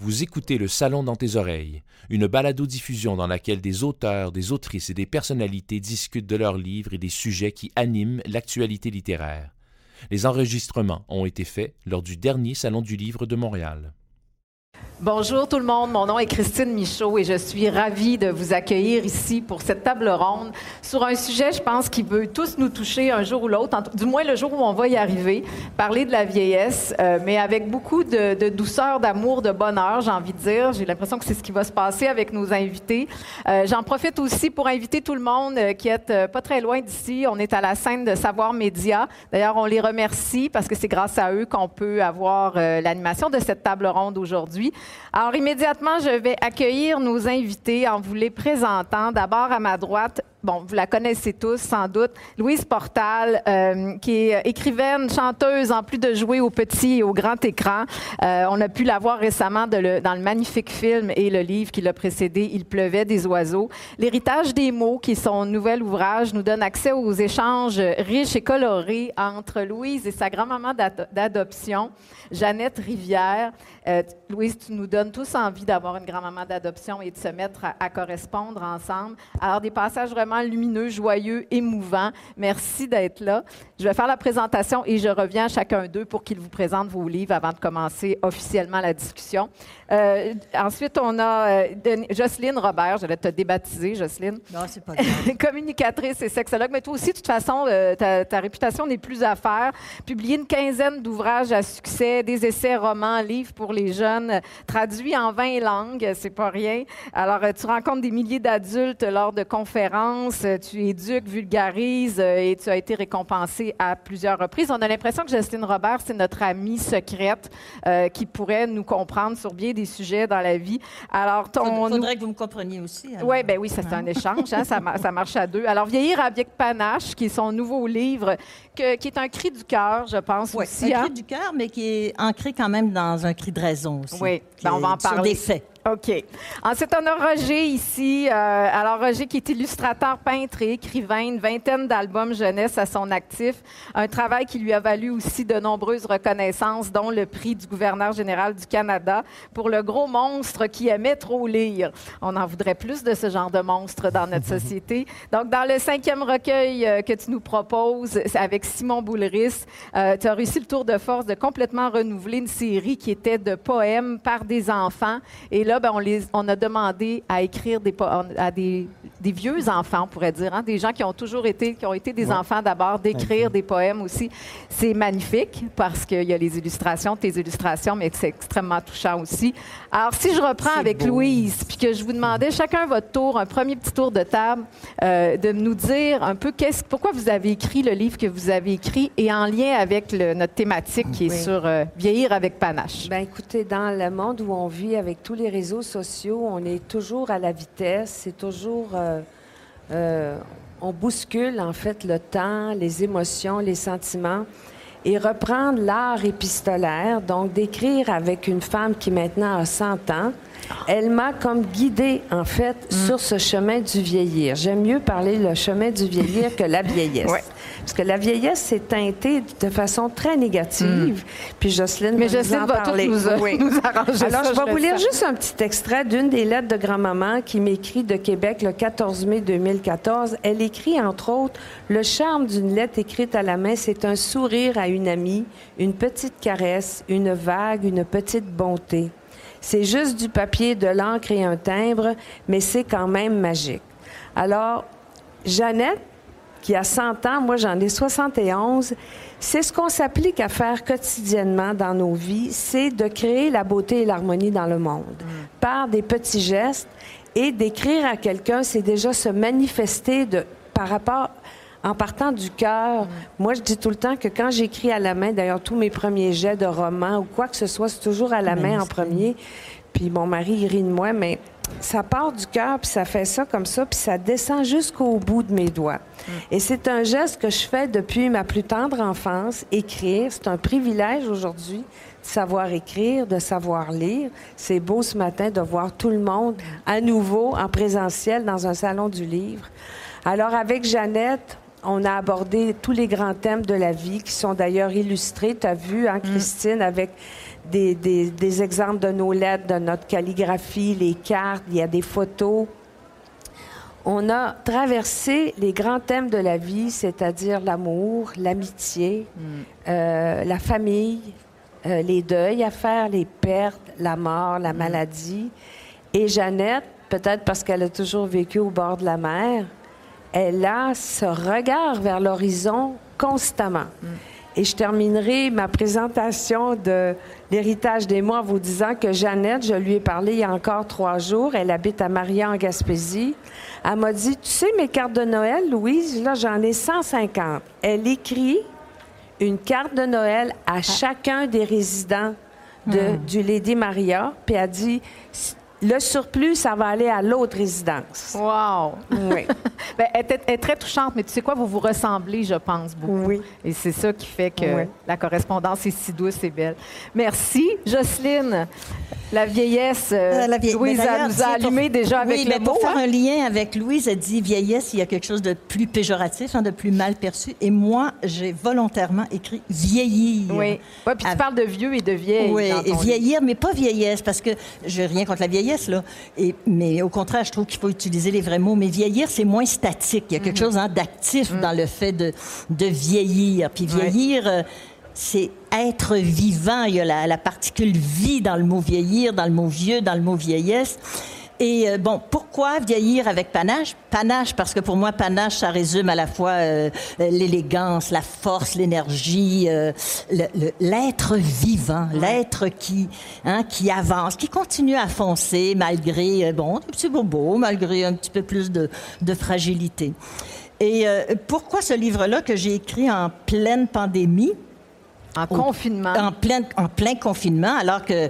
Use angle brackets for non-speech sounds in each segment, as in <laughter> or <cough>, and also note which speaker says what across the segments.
Speaker 1: Vous écoutez Le Salon dans tes oreilles, une balado-diffusion dans laquelle des auteurs, des autrices et des personnalités discutent de leurs livres et des sujets qui animent l'actualité littéraire. Les enregistrements ont été faits lors du dernier Salon du Livre de Montréal.
Speaker 2: Bonjour tout le monde, mon nom est Christine Michaud et je suis ravie de vous accueillir ici pour cette table ronde sur un sujet, je pense, qui veut tous nous toucher un jour ou l'autre, du moins le jour où on va y arriver, parler de la vieillesse, euh, mais avec beaucoup de, douceur, d'amour, de bonheur, j'ai envie de dire. J'ai l'impression que c'est ce qui va se passer avec nos invités. Euh, j'en profite aussi pour inviter tout le monde euh, qui est pas très loin d'ici. On est à la scène de Savoir Média. D'ailleurs, on les remercie parce que c'est grâce à eux qu'on peut avoir l'animation de cette table ronde aujourd'hui. Alors, immédiatement, je vais accueillir nos invités en vous les présentant. D'abord, à ma droite, bon, vous la connaissez tous sans doute, Louise Portal, euh, qui est écrivaine, chanteuse, en plus de jouer au petit et au grand écran. Euh, on a pu la voir récemment dans le magnifique film et le livre qui l'a précédé, Il pleuvait des oiseaux. L'héritage des mots, qui est son nouvel ouvrage, nous donne accès aux échanges riches et colorés entre Louise et sa grand-maman d'adoption, Jeannette Rivière. Euh, Louise, tu nous donnes tous envie d'avoir une grand-maman d'adoption et de se mettre à, à correspondre ensemble. Alors, des passages vraiment lumineux, joyeux, émouvant. Merci d'être là. Je vais faire la présentation et je reviens à chacun d'eux pour qu'ils vous présentent vos livres avant de commencer officiellement la discussion. Euh, ensuite, on a euh, Jocelyne Robert. Je vais te débaptiser, Jocelyne.
Speaker 3: Non, c'est pas grave. <laughs>
Speaker 2: Communicatrice et sexologue. Mais toi aussi, de toute façon, euh, ta, réputation n'est plus à faire. Publié une quinzaine d'ouvrages à succès, des essais, romans, livres pour les jeunes, traduits en 20 langues. C'est pas rien. Alors, tu rencontres des milliers d'adultes lors de conférences. Tu éduques, vulgarises et tu as été récompensé à plusieurs reprises. On a l'impression que Jocelyne Robert, c'est notre amie secrète qui pourrait nous comprendre sur bien des sujets dans la vie.
Speaker 3: Alors, ton... Il faudrait que vous me compreniez aussi.
Speaker 2: Ouais, ben oui, ça c'est un échange, hein, ça, ça, marche à deux. Alors, Vieillir avec panache, qui est son nouveau livre, qui est un cri du cœur, je pense
Speaker 3: oui,
Speaker 2: aussi.
Speaker 3: un hein. cri du cœur, mais qui est ancré quand même dans un cri de raison aussi.
Speaker 2: Oui, ben, on va en parler.
Speaker 3: des faits.
Speaker 2: OK. Ensuite, on a Roger ici. Euh, alors, Roger qui est illustrateur, peintre et écrivain, une vingtaine d'albums jeunesse à son actif. Un travail qui lui a valu aussi de nombreuses reconnaissances, dont le prix du gouverneur général du Canada pour le gros monstre qui aimait trop lire. On en voudrait plus de ce genre de monstre dans notre <laughs> société. Donc, dans le cinquième recueil euh, que tu nous proposes, avec Simon Boulris, euh, tu as réussi le tour de force de complètement renouveler une série qui était de poèmes par des enfants. Et là, ben, on, a demandé à écrire à des, des vieux enfants, on pourrait dire, hein, des gens qui ont toujours été, qui ont été des enfants d'abord, d'écrire des poèmes aussi. C'est magnifique parce qu'il y a les illustrations, tes illustrations, mais c'est extrêmement touchant aussi. Alors, si je reprends avec Louise, puis que je vous demandais chacun votre tour, un premier petit tour de table, euh, de nous dire un peu qu'est-ce, pourquoi vous avez écrit le livre que vous avez écrit et en lien avec notre thématique qui est sur euh, vieillir avec panache.
Speaker 4: Bien, écoutez, dans le monde où on vit avec tous les réseaux sociaux, on est toujours à la vitesse, c'est toujours... Euh, euh, on bouscule en fait le temps, les émotions, les sentiments et reprendre l'art épistolaire, donc d'écrire avec une femme qui maintenant a 100 ans, elle m'a comme guidée, en fait, mm. sur ce chemin du vieillir. J'aime mieux parler le chemin du vieillir que la <laughs> vieillesse. Parce que la vieillesse s'est teintée de façon très négative. Mm. Puis Jocelyne
Speaker 2: Mais va Jocelyne va
Speaker 4: parler. <laughs>
Speaker 2: Nous, arranger
Speaker 4: Alors, je vais vous lire juste un petit extrait d'une des lettres de grand-maman qui m'écrit de Québec le 14 mai 2014. Elle écrit, entre autres, Le charme d'une lettre écrite à la main, c'est un sourire à une amie, une petite caresse, une vague, une petite bonté. C'est juste du papier, de l'encre et un timbre, mais c'est quand même magique. Alors, Jeannette, qui a 100 ans, moi j'en ai 71, c'est ce qu'on s'applique à faire quotidiennement dans nos vies, c'est de créer la beauté et l'harmonie dans le monde mm. par des petits gestes et d'écrire à quelqu'un, c'est déjà se manifester de, par rapport en partant du cœur. Moi, je dis tout le temps que quand j'écris à la main, d'ailleurs, tous mes premiers jets de romans ou quoi que ce soit, c'est toujours à la main en premier. Puis mon mari, il rit de moi, mais ça part du cœur, puis ça fait ça comme ça, puis ça descend jusqu'au bout de mes doigts. Mm. Et c'est un geste que je fais depuis ma plus tendre enfance, écrire. C'est un privilège aujourd'hui de savoir écrire, de savoir lire. C'est beau ce matin de voir tout le monde à nouveau en présentiel dans un salon du livre. Alors avec Jeannette, on a abordé tous les grands thèmes de la vie qui sont d'ailleurs illustrés. Tu as vu, hein, mm. Christine, avec des, des- des exemples de nos lettres, de notre calligraphie, les cartes, il y a des photos. On a traversé les grands thèmes de la vie, c'est-à-dire l'amour, l'amitié, euh, la famille, euh, les deuils à faire, les pertes, la mort, la maladie. Et Jeannette, peut-être parce qu'elle a toujours vécu au bord de la mer, elle a ce regard vers l'horizon constamment. Et je terminerai ma présentation de l'héritage des mots en vous disant que Jeannette, je lui ai parlé il y a encore trois jours, elle habite à Maria en Gaspésie. Elle m'a dit, tu sais mes cartes de Noël, Louise, là j'en ai 150. Elle écrit une carte de Noël à chacun des résidents de, du Lady Maria, puis elle dit, le surplus, ça va aller à l'autre résidence.
Speaker 2: Wow!
Speaker 4: Oui. <laughs>
Speaker 2: Ben, elle, est, elle est très touchante, mais tu sais quoi, vous vous ressemblez, je pense, beaucoup.
Speaker 4: Oui.
Speaker 2: Et c'est ça qui fait que
Speaker 4: Oui.
Speaker 2: la correspondance est si douce et belle. Merci. Jocelyne, la vieillesse, euh,
Speaker 3: Euh, la vieille-
Speaker 2: Louise elle
Speaker 3: d'ailleurs,
Speaker 2: nous a
Speaker 3: pour-
Speaker 2: allumé déjà avec
Speaker 3: oui,
Speaker 2: le
Speaker 3: mais pour
Speaker 2: mot.
Speaker 3: faire
Speaker 2: hein?
Speaker 3: un lien avec Louise, elle dit vieillesse, il y a quelque chose de plus péjoratif, hein, de plus mal perçu. Et moi, j'ai volontairement écrit vieillir.
Speaker 2: Oui. Ouais, puis tu parles de vieux et de vieille.
Speaker 3: Oui, et
Speaker 2: livre.
Speaker 3: vieillir, mais pas vieillesse, parce que je rien contre la vieillesse, là. Et, mais au contraire, je trouve qu'il faut utiliser les vrais mots. Mais vieillir, c'est moins statique. Il y a
Speaker 2: Mhm.
Speaker 3: quelque chose hein, d'actif dans le fait de, de vieillir. Puis
Speaker 2: Ouais.
Speaker 3: vieillir, euh, c'est être vivant. Il y a la, la particule vie dans le mot vieillir, dans le mot vieux, dans le mot vieillesse. Et euh, bon, pourquoi vieillir avec panache? Panache, parce que pour moi, panache, ça résume à la fois euh, l'élégance, la force, l'énergie, euh, l'être vivant, l'être qui, hein, qui avance, qui continue à foncer malgré, euh, bon, des petits bobos, malgré un petit peu plus de, de fragilité. Et euh, pourquoi ce livre-là que j'ai écrit en pleine pandémie?
Speaker 2: En confinement.
Speaker 3: En plein, en plein confinement, alors que euh,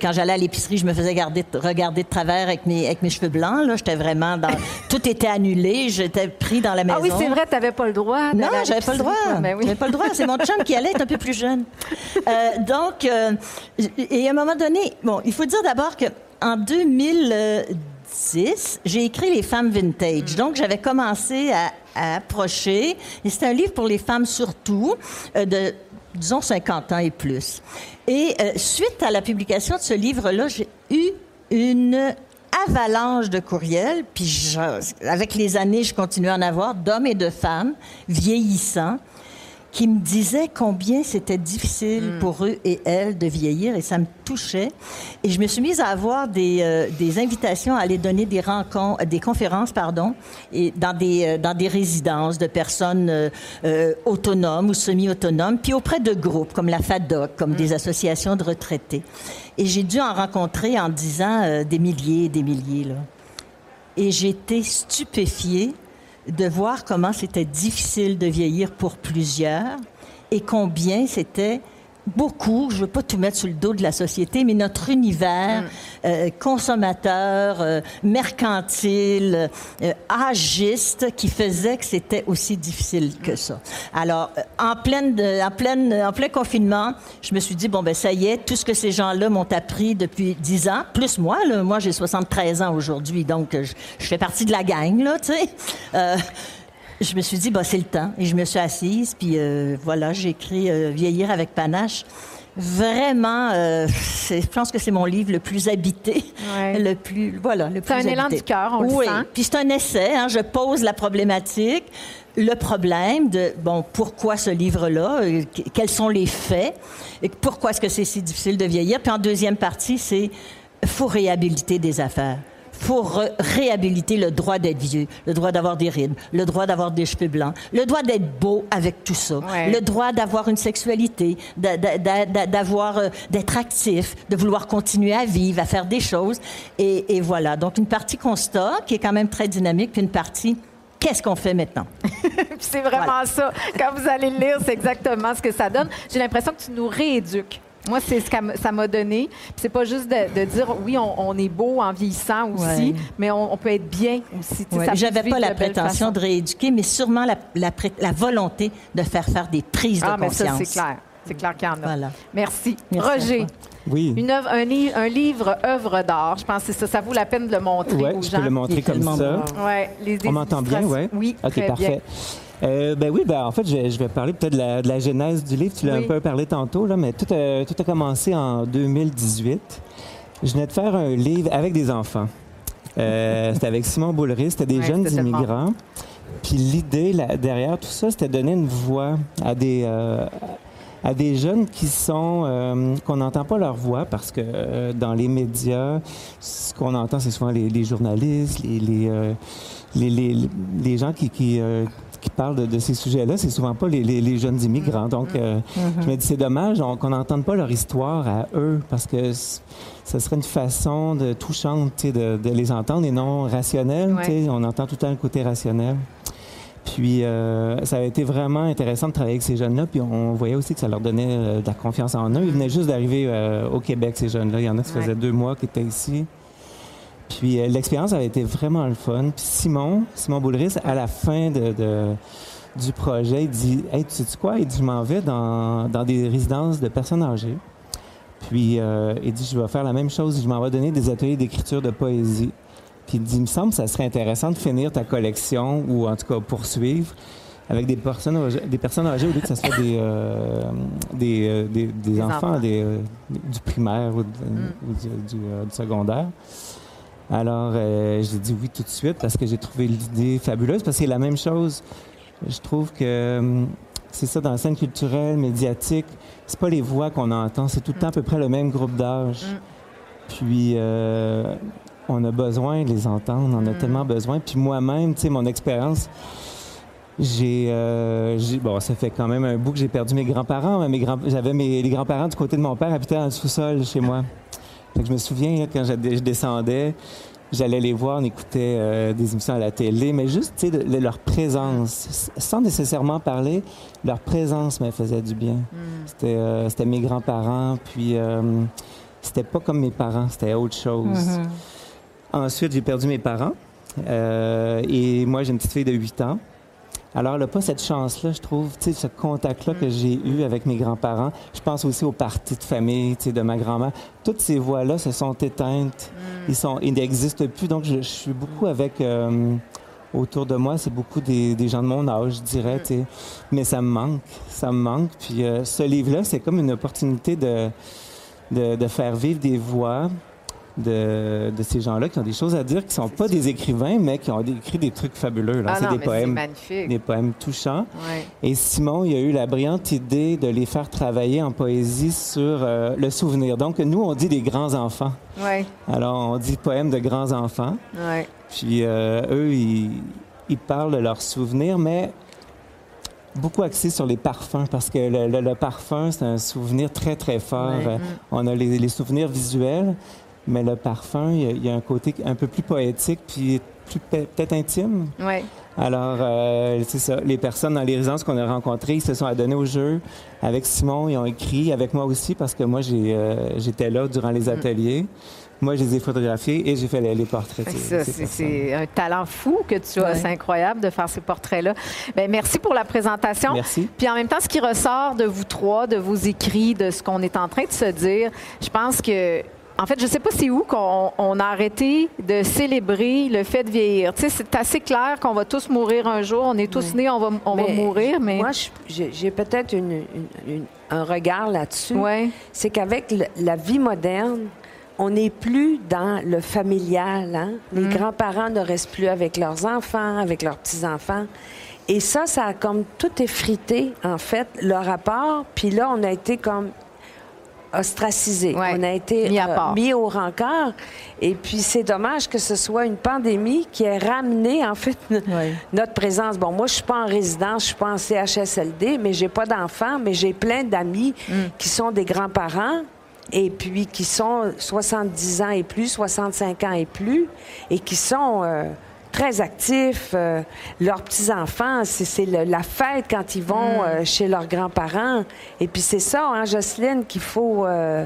Speaker 3: quand j'allais à l'épicerie, je me faisais garder, regarder de travers avec mes, avec mes cheveux blancs. Là, j'étais vraiment dans. <laughs> tout était annulé. J'étais pris dans la maison.
Speaker 2: Ah oui, c'est vrai, tu n'avais pas le droit.
Speaker 3: Non, j'avais pas le droit.
Speaker 2: l'épicerie. Ben oui.
Speaker 3: J'avais pas le droit. C'est mon chum qui allait être un peu plus jeune. <laughs> Euh, donc, euh, et à un moment donné, bon, il faut dire d'abord que en 2010, j'ai écrit Les femmes vintage. Donc, j'avais commencé à, à approcher. Et c'est un livre pour les femmes surtout de disons 50 ans et plus. Et euh, suite à la publication de ce livre-là, j'ai eu une avalanche de courriels, puis avec les années, je continue à en avoir, d'hommes et de femmes vieillissants qui me disaient combien c'était difficile pour eux et elles de vieillir, et ça me touchait. Et je me suis mise à avoir des, euh, des invitations à aller donner des rencontres, des conférences, pardon, et dans des, euh, dans des résidences de personnes euh, euh, autonomes ou semi-autonomes, puis auprès de groupes comme la FADOC, comme des associations de retraités. Et j'ai dû en rencontrer en dix ans euh, des milliers et des milliers, là. Et j'étais stupéfiée de voir comment c'était difficile de vieillir pour plusieurs et combien c'était beaucoup, je ne veux pas tout mettre sur le dos de la société, mais notre univers euh, consommateur, euh, mercantile, euh, âgiste, qui faisait que c'était aussi difficile que ça. Alors, euh, en, pleine de- en, pleine, en plein confinement, je me suis dit, bon, ben ça y est, tout ce que ces gens-là m'ont appris depuis 10 ans, plus moi, là, moi j'ai 73 ans aujourd'hui, donc euh, je, je fais partie de la gang, là, tu sais. Je me suis dit, bah, c'est le temps. Et je me suis assise, puis euh, voilà, j'ai écrit euh, Vieillir avec panache. Vraiment, euh, je pense que c'est mon livre le plus habité,
Speaker 2: Ouais.
Speaker 3: le plus, voilà, le plus
Speaker 2: C'est un élan du cœur, on le sent.
Speaker 3: Puis c'est un essai, hein, je pose la problématique, le problème de, bon, pourquoi ce livre-là, euh, qu- quels sont les faits, et pourquoi est-ce que c'est si difficile de vieillir? Puis en deuxième partie, c'est, faut réhabiliter des affaires re- réhabiliter le droit d'être vieux, le droit d'avoir des rides, le droit d'avoir des cheveux blancs, le droit d'être beau avec tout ça,
Speaker 2: Ouais.
Speaker 3: le droit d'avoir une sexualité, d'a- d'a- d'a- d'avoir, euh, d'être actif, de vouloir continuer à vivre, à faire des choses. Et, et voilà. Donc une partie constat qui est quand même très dynamique, puis une partie qu'est-ce qu'on fait maintenant? <laughs>
Speaker 2: C'est vraiment
Speaker 3: Voilà.
Speaker 2: ça. Quand vous allez le lire, c'est exactement ce que ça donne. J'ai l'impression que tu nous rééduques. Moi, c'est ce que ça m'a donné. Puis c'est pas juste de, de dire oui, on, on est beau en vieillissant aussi,
Speaker 3: Ouais.
Speaker 2: mais on, on peut être bien aussi.
Speaker 3: Ouais, J'avais pas la prétention
Speaker 2: façon.
Speaker 3: de rééduquer, mais sûrement la, la pré- la volonté de faire faire des prises
Speaker 2: Ah,
Speaker 3: de
Speaker 2: mais ça,
Speaker 3: conscience.
Speaker 2: c'est clair. C'est clair qu'il y en a.
Speaker 3: Voilà.
Speaker 2: Merci. Roger.
Speaker 5: Oui.
Speaker 2: une œuvre- un, li- un livre œuvre d'art. Je pense que c'est ça. Ça vaut la peine de le montrer
Speaker 5: Ouais,
Speaker 2: aux
Speaker 5: je
Speaker 2: gens.
Speaker 5: peux le montrer comme ça.
Speaker 2: Ouais, les,
Speaker 5: On m'entend bien, oui?
Speaker 2: Oui,
Speaker 5: OK,
Speaker 2: très
Speaker 5: parfait.
Speaker 2: bien.
Speaker 5: Euh, ben oui, ben en fait, je, vais parler peut-être de la, genèse du livre. Tu l'as un peu parlé tantôt, là, mais tout a, tout a commencé en 2018. Je venais de faire un livre avec des enfants. Euh, <laughs> c'était avec Simon Boulry, c'était des jeunes immigrants. Puis l'idée derrière tout ça, c'était de donner une voix à des, euh, à des jeunes qui sont euh, qu'on n'entend pas leur voix parce que euh, dans les médias, ce qu'on entend, c'est souvent les, journalistes, les les, les, les, gens qui, qui qui parlent de, ces sujets-là, c'est souvent pas les, les, jeunes immigrants. Donc, mm-hmm. je me dis, c'est dommage qu'on n'entende pas leur histoire à eux, parce que ce serait une façon de touchante de, de les entendre et non rationnelle. On entend tout le temps le côté rationnel. Puis euh, ça a été vraiment intéressant de travailler avec ces jeunes-là. Puis on voyait aussi que ça leur donnait euh, de la confiance en eux. Ils venaient juste d'arriver euh, au Québec, ces jeunes-là. Il y en a qui faisaient deux mois qui étaient ici. Puis l'expérience avait été vraiment le fun. Puis Simon, Simon Boulris, à la fin de, du projet, il dit Hey, tu sais quoi? Il dit Je m'en vais dans, dans, des résidences de personnes âgées. Puis il dit Je vais faire la même chose. Je m'en vais donner des ateliers d'écriture de poésie. Puis il dit, il me semble que ça serait intéressant de finir ta collection ou en tout cas poursuivre avec des personnes âgées, des personnes âgées au lieu que ce soit des, euh, euh, des, des, enfants, Des, euh, du primaire ou, mm. du, secondaire. Alors, j'ai dit oui tout de suite parce que j'ai trouvé l'idée fabuleuse parce que c'est la même chose. Je trouve que c'est ça dans la scène culturelle, médiatique, c'est pas les voix qu'on entend, c'est tout le temps à peu près le même groupe d'âge. Mm. Puis, on a besoin de les entendre, on a mm. tellement besoin. Puis moi-même, tu sais, mon expérience, euh, j'ai, bon, ça fait quand même un bout que j'ai perdu mes grands-parents. Mes grands, j'avais mes, les grands-parents du côté de mon père habitaient dans le sous-sol chez moi. Je me souviens, quand je, descendais, j'allais les voir, on écoutait euh, des émissions à la télé, mais juste, leur présence, sans nécessairement parler, leur présence me faisait du bien. Mm. C'était, euh, c'était mes grands-parents, puis c'était pas comme mes parents, c'était autre chose. Mm-hmm. Ensuite, j'ai perdu mes parents. Euh, et moi, j'ai une petite fille de 8 ans. Alors, elle pas cette chance-là, je trouve, tu sais, ce contact-là que j'ai eu avec mes grands-parents. Je pense aussi aux parties de famille, tu sais, de ma grand-mère. Toutes ces voix-là se sont éteintes. Ils, sont, ils n'existent plus. Donc, je, suis beaucoup avec... Euh, autour de moi, c'est beaucoup des, gens de mon âge, je dirais, tu sais. Mais ça me manque. Ça me manque. Puis euh, ce livre-là, c'est comme une opportunité de, de faire vivre des voix de, ces gens-là qui ont des choses à dire, qui ne sont pas des écrivains, mais qui ont écrit des trucs fabuleux.
Speaker 2: Ah
Speaker 5: c'est
Speaker 2: des poèmes, des
Speaker 5: poèmes touchants. Et Simon, il a eu la brillante idée de les faire travailler en poésie sur euh, le souvenir. Donc, nous, on dit des grands enfants.
Speaker 2: Ouais.
Speaker 5: Alors, on dit poèmes de grands enfants.
Speaker 2: Ouais.
Speaker 5: Puis, euh, eux, ils, parlent de leurs souvenirs, mais beaucoup axé sur les parfums parce que le, parfum, c'est un souvenir très, très fort. Euh, on a les, les, souvenirs visuels, mais le parfum, il y, a, un côté un peu plus poétique, puis plus peut-être intime.
Speaker 2: Oui.
Speaker 5: Alors, euh, c'est ça. Les personnes dans les résidences qu'on a rencontrées, ils se sont adonnés au jeu. Avec Simon, ils ont écrit, avec moi aussi, parce que moi, euh, j'étais là durant les mm. ateliers. Moi, je les ai photographiés et j'ai fait les, portraits.
Speaker 2: C'est un talent fou que tu as. C'est incroyable de faire ces portraits-là. Bien, merci pour la présentation.
Speaker 5: Merci.
Speaker 2: Puis en même temps, ce qui ressort de vous trois, de vos écrits, de ce qu'on est en train de se dire, je pense que en fait, je ne sais pas c'est où qu'on a arrêté de célébrer le fait de vieillir. Tu sais, c'est assez clair qu'on va tous mourir un jour. On est tous nés, on va, on va mourir, mais...
Speaker 4: Moi, j'ai peut-être un regard là-dessus. C'est qu'avec la vie moderne, on n'est plus dans le familial. Hein? Les mm. grands-parents ne restent plus avec leurs enfants, avec leurs petits-enfants. Et ça, ça a comme tout effrité, en fait, le rapport. Puis là, on a été comme ostracisé. On a été
Speaker 2: mis,
Speaker 4: euh, mis au rencard. Et puis, c'est dommage que ce soit une pandémie qui ait ramené, en fait, <laughs> notre présence. Bon, moi, je suis pas en résidence, je suis pas en CHSLD, mais j'ai pas d'enfants, mais j'ai plein d'amis mm. qui sont des grands-parents et puis qui sont 70 ans et plus, 65 ans et plus, et qui sont... Euh, très actifs. Euh, leurs petits-enfants, c'est la fête quand ils vont mm. euh, chez leurs grands-parents. Et puis c'est ça, hein, Jocelyne, qu'il faut... Euh,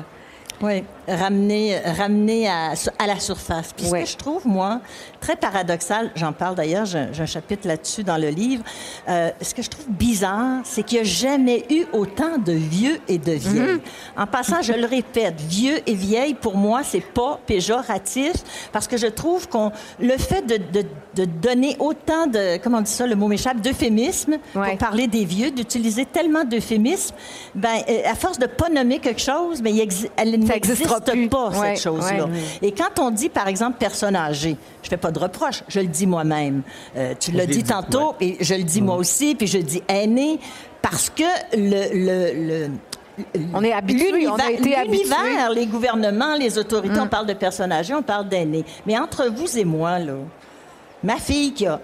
Speaker 3: Oui, ramener, ramener à, à la surface. Puis ce que je trouve, moi, très paradoxal, j'en parle d'ailleurs, j'ai un chapitre là-dessus dans le livre, euh, ce que je trouve bizarre, c'est qu'il n'y a jamais eu autant de vieux et de vieilles. Mhm. En passant, je le répète, vieux et vieilles, pour moi, c'est pas péjoratif, parce que je trouve qu'on le fait de, de, de, donner autant de, comment on dit ça, le mot m'échappe, d'euphémisme pour parler des vieux, d'utiliser tellement d'euphémismes, ben, euh, à force de pas nommer quelque chose, mais ben, il elle n'existe pas, cette chose-là. Et quand on dit, par exemple, personne âgée, je fais pas de reproche, je le dis moi-même. Euh, tu l'as dit, tantôt, et je le dis moi aussi, puis je dis aîné, parce que le,
Speaker 2: on est habitué, on a été
Speaker 3: L'univers, les gouvernements, les autorités, on mm. parle de personnes âgées, on parle d'aînés. Mais entre vous et moi, là, ma fille qui a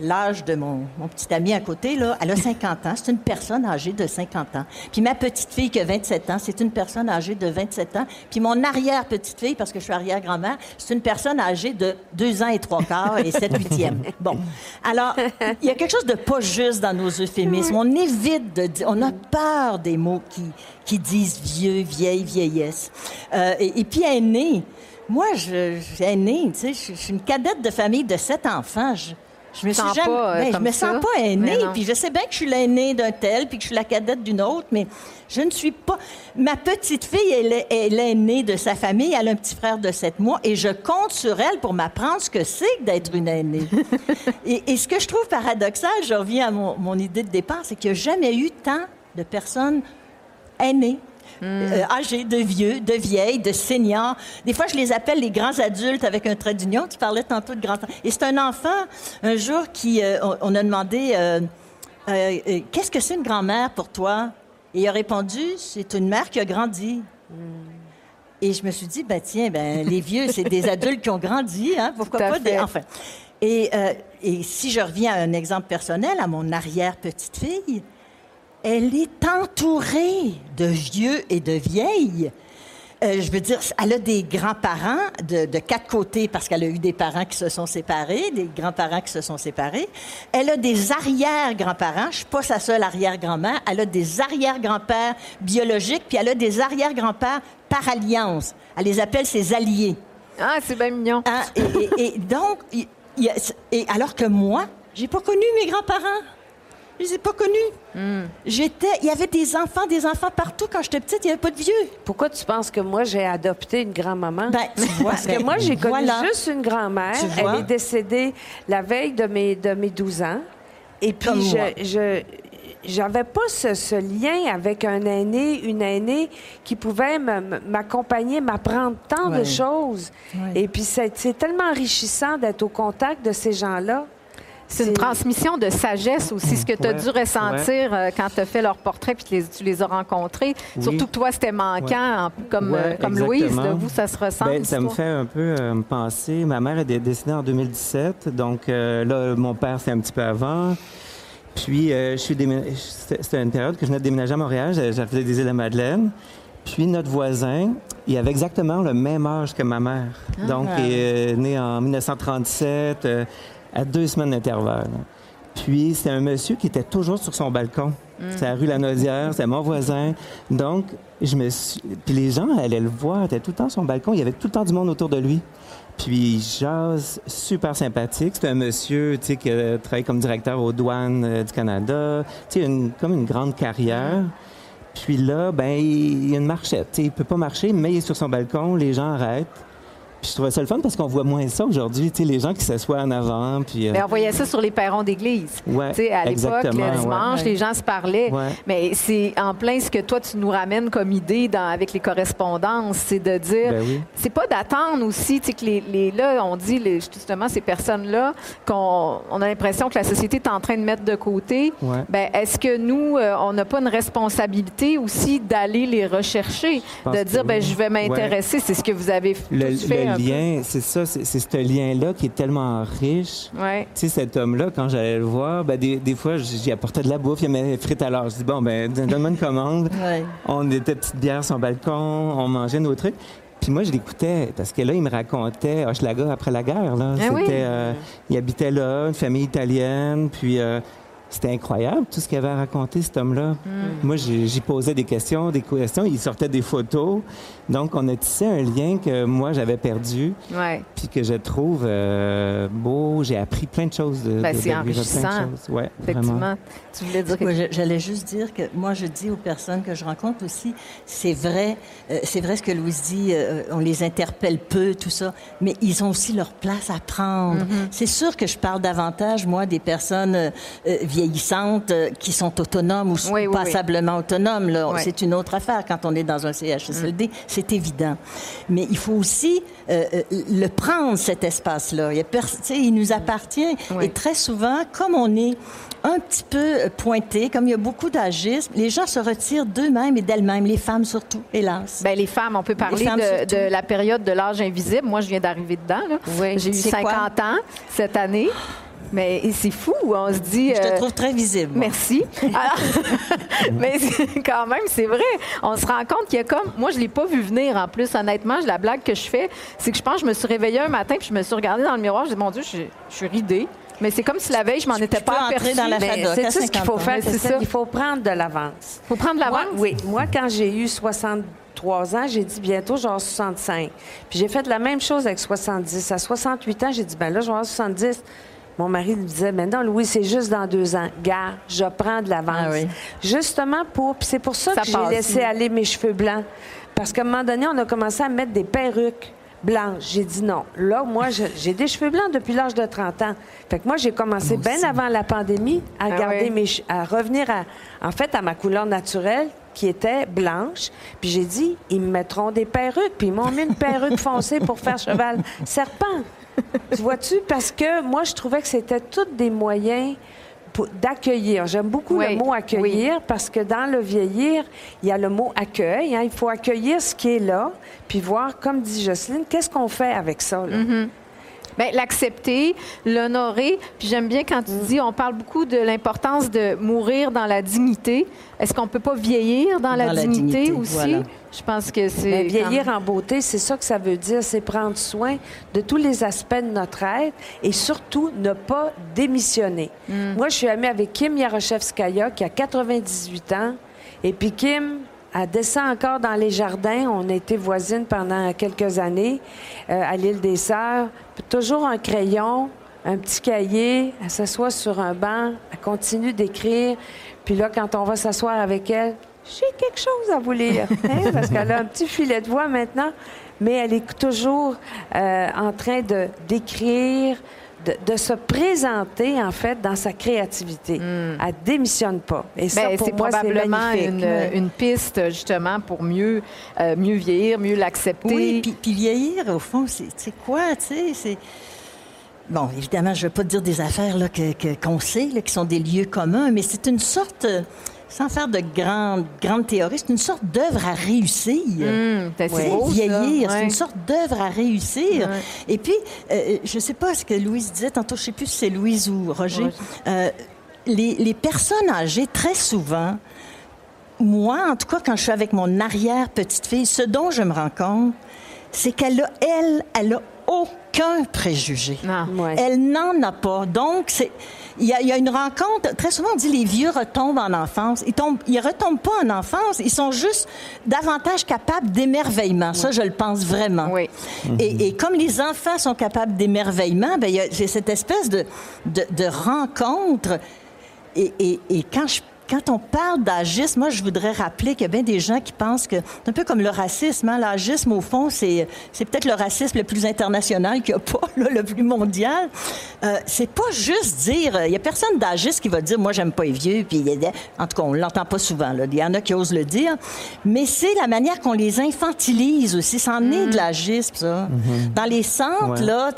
Speaker 3: l'âge de mon, mon, petit ami à côté, là, elle a 50 ans. C'est une personne âgée de 50 ans. Puis ma petite fille qui a 27 ans, c'est une personne âgée de 27 ans. Puis mon arrière-petite fille, parce que je suis arrière-grand-mère, c'est une personne âgée de 2 ans et 3 quarts et 7 huitièmes. <laughs> Bon. Alors, il y a quelque chose de pas juste dans nos euphémismes. On évite de dire, on a peur des mots qui, qui disent vieux, vieille, vieillesse. Euh, et, et, puis aîné. Moi, je, suis aînée, tu sais, je, suis une cadette de famille de sept enfants. Je, je me sens pas, euh, ben, je me sens pas aînée, puis je sais bien que je suis l'aînée d'un tel, puis que je suis la cadette d'une autre, mais je ne suis pas. Ma petite fille, elle est, l'aînée de sa famille, elle a un petit frère de sept mois, et je compte sur elle pour m'apprendre ce que c'est d'être une aînée. <laughs> et, ce que je trouve paradoxal, je reviens à mon, mon idée de départ, c'est qu'il n'y a jamais eu tant de personnes aînées euh, âgés, de vieux, de vieilles, de seniors. Des fois, je les appelle les grands adultes avec un trait d'union. Tu parlais tantôt de grands... Et c'est un enfant, un jour, qui... Euh, on, a demandé... Euh, qu'est-ce que c'est une grand-mère pour toi? Et il a répondu, c'est une mère qui a grandi. Hmm. Et je me suis dit, ben tiens, ben les vieux, c'est des <laughs> adultes qui ont grandi, hein? Pourquoi pas des... Enfin. Et, et si je reviens à un exemple personnel, à mon arrière-petite-fille, elle est entourée de vieux et de vieilles. Euh, je veux dire, elle a des grands-parents de, quatre côtés parce qu'elle a eu des parents qui se sont séparés, des grands-parents qui se sont séparés. Elle a des arrière-grands-parents. Je suis pas sa seule arrière-grand-mère. Elle a des arrière-grands-pères biologiques, puis elle a des arrière-grands-pères par alliance. Elle les appelle ses alliés.
Speaker 2: Ah, c'est bien mignon.
Speaker 3: Hein, et, donc, et alors que moi, j'ai pas connu mes grands-parents. Je les ai pas connus. Hmm. J'étais, il y avait des enfants, des enfants partout. Quand j'étais petite, il n'y avait pas de vieux.
Speaker 4: Pourquoi tu penses que moi, j'ai adopté une grand-mamme?
Speaker 3: Ben,
Speaker 4: Parce que moi, j'ai connu juste une grand-mère. Elle est décédée la veille de mes, de mes 12 ans. Et puis, je, je j'avais pas ce, lien avec un aîné, une aînée qui pouvait m'accompagner, m'apprendre tant de choses. Et puis, c'est tellement enrichissant d'être au contact de ces gens-là.
Speaker 2: C'est une transmission de sagesse aussi, ce que tu as dû ressentir euh, quand tu as fait leur portrait puis tu les as rencontrés. Surtout que toi, c'était manquant, comme, euh, comme Louise. De vous, ça se ressent.
Speaker 5: Ben, ça me fait un peu euh, me penser. Ma mère est décédée en 2017, donc là, mon père, c'est un petit peu avant. Puis, je suis c'était une période que je venais de déménager à Montréal. J'avais des îles de Madeleine. Puis notre voisin, il avait exactement le même âge que ma mère. Ah. Donc, il est né en 1937 à deux semaines d'intervalle. Puis, c'est un monsieur qui était toujours sur son balcon. C'est la rue Lanaudière, c'est mon voisin. Donc, je me suis... Puis les gens allaient le voir, il était tout le temps sur son balcon, il y avait tout le temps du monde autour de lui. Puis jase, super sympathique. C'est un monsieur, tu sais, qui a travaillé comme directeur aux douanes euh, du Canada. Tu sais, comme une grande carrière. Puis là, ben, il, y a une marchette. sais, il peut pas marcher, mais il est sur son balcon, les gens arrêtent. Puis je trouvais ça le fun parce qu'on voit moins ça aujourd'hui, tu sais, les gens qui s'assoient en avant. Puis,
Speaker 2: euh, Mais on voyait ça sur les perrons d'église.
Speaker 5: Ouais, tu sais,
Speaker 2: à l'époque, le dimanche, les gens se parlaient. Mais c'est en plein ce que toi, tu nous ramènes comme idée dans, avec les correspondances, c'est de dire, ben c'est pas d'attendre aussi, tu sais, que les, les, là, on dit les, justement ces personnes-là, qu'on on a l'impression que la société est en train de mettre de côté. Ben, est-ce que nous, euh, on n'a pas une responsabilité aussi d'aller les rechercher, de dire, ben, je vais m'intéresser, c'est ce que vous avez fait
Speaker 5: le lien, c'est ça, c'est ce lien-là qui est tellement riche.
Speaker 2: Ouais.
Speaker 5: Tu sais, cet homme-là, quand j'allais le voir, ben, des, des fois, j'y apportais de la bouffe, il y avait frites à l'heure. Je dis, bon, ben, donne-moi une commande. <laughs> On était petite bière sur son balcon, on mangeait nos trucs. Puis moi, je l'écoutais parce que là, il me racontait Hochelaga après la guerre. Là. Ah euh, il habitait là, une famille italienne. Puis euh, c'était incroyable tout ce qu'il avait à raconter, cet homme-là. Mm. Moi, j'y posais des questions, des questions, il sortait des photos. Donc, on a tissé un lien que moi, j'avais perdu.
Speaker 2: Ouais.
Speaker 5: Puis que je trouve euh, beau. J'ai appris plein de choses de,
Speaker 2: ben, c'est enrichissant. Plein de choses.
Speaker 5: Ouais,
Speaker 2: Effectivement. Tu voulais dire que...
Speaker 3: J'allais juste dire que moi, je dis aux personnes que je rencontre aussi, c'est vrai, euh, c'est vrai ce que Louise dit, euh, on les interpelle peu, tout ça, mais ils ont aussi leur place à prendre. Mm-hmm. C'est sûr que je parle davantage, moi, des personnes vieillissantes euh, qui sont autonomes ou passablement autonomes. C'est une autre affaire quand on est dans un CHSLD, mm. c'est évident. Mais il faut aussi euh, euh, le prendre, cet espace-là. Il, il, nous appartient. Et très souvent, comme on est un petit peu pointé, comme il y a beaucoup d'agisme, les gens se retirent d'eux-mêmes et d'elles-mêmes, les femmes surtout, hélas.
Speaker 2: Bien, les femmes, on peut parler de, la période de l'âge invisible. Moi, je viens d'arriver dedans. J'ai eu 50 ans cette année. Mais c'est fou, on se dit.
Speaker 3: Je te euh, trouve très visible.
Speaker 2: Merci. <laughs> mais quand même, c'est vrai. On se rend compte qu'il y a comme. Moi, je l'ai pas vu venir en plus, honnêtement. La blague que je fais, c'est que je pense que je me suis réveillée un matin puis je me suis regardée dans le miroir. Je dis, mon Dieu, je, suis ridée. Mais c'est comme si la veille, je m'en étais pas aperçue.
Speaker 3: dans la
Speaker 4: C'est tout ce qu'il faut faire, c'est ça. Il faut prendre de l'avance.
Speaker 2: Il faut prendre de l'avance?
Speaker 4: Oui. Moi, quand j'ai eu 63 ans, j'ai dit bientôt, genre 65. Puis j'ai fait la même chose avec 70. À 68 ans, j'ai dit, ben là, je vais 70. Mon mari me disait, mais non, Louis, c'est juste dans deux ans. Gars, je prends de l'avance. Ah Justement pour. Puis c'est pour ça, que j'ai laissé aller mes cheveux blancs. Parce qu'à un moment donné, on a commencé à mettre des perruques blanches. J'ai dit non. Là, moi, j'ai des cheveux blancs depuis l'âge de 30 ans. Fait que moi, j'ai commencé bien avant la pandémie à ah garder mes à revenir à, en fait, à ma couleur naturelle qui était blanche. Puis j'ai dit, ils me mettront des perruques. Puis ils m'ont mis une perruque foncée pour faire cheval serpent. Tu <laughs> vois-tu? Parce que moi, je trouvais que c'était tous des moyens d'accueillir. J'aime beaucoup le mot accueillir parce que dans le vieillir, il y a le mot accueil. Hein. Il faut accueillir ce qui est là, puis voir, comme dit Jocelyne, qu'est-ce qu'on fait avec ça. Là? Mm-hmm.
Speaker 2: Bien, l'accepter, l'honorer. Puis j'aime bien quand tu mm. dis, on parle beaucoup de l'importance de mourir dans la dignité. Est-ce qu'on peut pas vieillir dans, la, dignité, aussi? Je pense que c'est.
Speaker 4: Ben, vieillir en beauté, c'est ça que ça veut dire, c'est prendre soin de tous les aspects de notre être et surtout ne pas démissionner. Mm. Moi, je suis amie avec Kim Yaroshevskaya qui a 98 ans. Et puis Kim, elle descend encore dans les jardins. On a été voisines pendant quelques années euh, à l'île des Sœurs. Toujours un crayon, un petit cahier. Elle s'assoit sur un banc. Elle continue d'écrire. Puis là, quand on va s'asseoir avec elle, j'ai quelque chose à vous lire. Hein, parce qu'elle a un petit filet de voix maintenant. Mais elle est toujours euh, en train d'écrire, de, se présenter, en fait, dans sa créativité. Hmm. Elle démissionne pas.
Speaker 2: Et ça, ben, pour moi, c'est probablement une, une, piste, justement, pour mieux, euh, mieux vieillir, mieux l'accepter.
Speaker 3: Oui, puis, vieillir, au fond, c'est quoi, tu sais, c'est... Bon, évidemment, je ne veux pas dire des affaires qu'on que, qu'on sait, là, qui sont des lieux communs, mais c'est une sorte sans faire de grandes, grandes théories, c'est une sorte d'œuvre à réussir.
Speaker 2: Mmh, c'est
Speaker 3: Vieillir, c'est une sorte d'œuvre à réussir. Et puis, euh, je ne sais pas ce que Louise disait tantôt, je ne sais plus si c'est Louise ou Roger. Euh, les, les, personnes âgées, très souvent, moi, en tout cas, quand je suis avec mon arrière-petite-fille, ce dont je me rends compte, c'est qu'elle a, elle, elle a aucun préjugé.
Speaker 2: Ah,
Speaker 3: elle n'en a pas. Donc, c'est il y, a, une rencontre. Très souvent, on dit les vieux retombent en enfance. Ils tombent, ils retombent pas en enfance. Ils sont juste davantage capables d'émerveillement. Ça, je le pense vraiment.
Speaker 2: Oui.
Speaker 3: Et, comme les enfants sont capables d'émerveillement, ben il y a cette espèce de, de, de rencontre. Et, et, et, quand je quand on parle d'agisme, moi, je voudrais rappeler qu'il y a bien des gens qui pensent que c'est un peu comme le racisme. Hein? L'agisme, au fond, c'est, c'est peut-être le racisme le plus international qu'il n'y a pas, le plus mondial. Euh, c'est pas juste dire. Il y a personne d'agiste qui va dire, moi, j'aime pas les vieux. Puis, en tout cas, on l'entend pas souvent. Là. Il y en a qui osent le dire. Mais c'est la manière qu'on les infantilise aussi. C'en est de mm. l'agisme, ça. Mm-hmm. Dans les centres, là,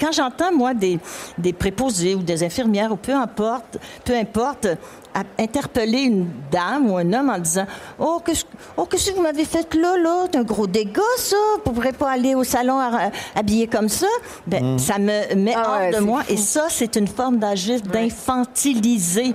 Speaker 3: quand j'entends, moi, des, des préposés ou des infirmières ou peu importe, peu importe, interpeller une dame ou un homme en disant Oh, qu'est-ce oh, que vous m'avez fait là, là C'est un gros dégât, ça. Vous ne pourrez pas aller au salon habillé comme ça. Ben, mm. Ça me met ah hors de moi. Et ça, c'est une forme d'agisme, d'infantiliser.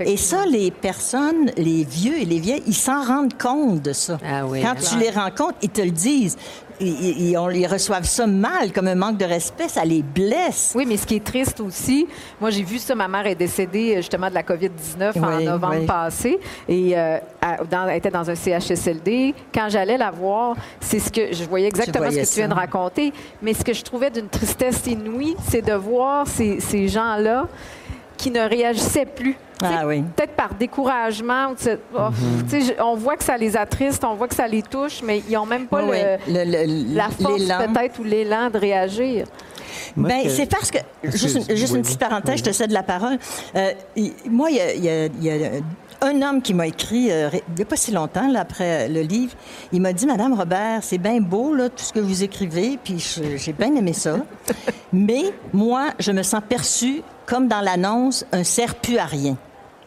Speaker 3: et ça, les personnes, les vieux et les vieilles, ils s'en rendent compte de ça.
Speaker 2: Ah
Speaker 3: Quand tu les rencontres, ils te le disent ils, ils, reçoivent ça mal, comme un manque de respect, ça les blesse.
Speaker 2: Oui, mais ce qui est triste aussi, moi j'ai vu ça, ma mère est décédée justement de la COVID-19 en novembre passé et euh, elle était dans un CHSLD. Quand j'allais la voir, c'est ce que je voyais exactement ce que tu viens de raconter, mais ce que je trouvais d'une tristesse inouïe, c'est de voir ces, ces gens-là qui ne réagissaient plus.
Speaker 3: Ah oui.
Speaker 2: Peut-être par découragement. Oh, mhm. On voit que ça les attriste, on voit que ça les touche, mais ils n'ont même pas le, la force peut-être ou l'élan de réagir.
Speaker 3: Ben, c'est parce que, juste, une, petite parenthèse, je te cède la parole. Euh, moi, il y a, un homme qui m'a écrit, euh, il n'y a pas si longtemps, là, après le livre, il m'a dit, Madame Robert, c'est bien beau, là, tout ce que vous écrivez, puis j'ai bien aimé ça. <laughs> mais moi, je me sens perçue comme dans l'annonce, un serpu à rien.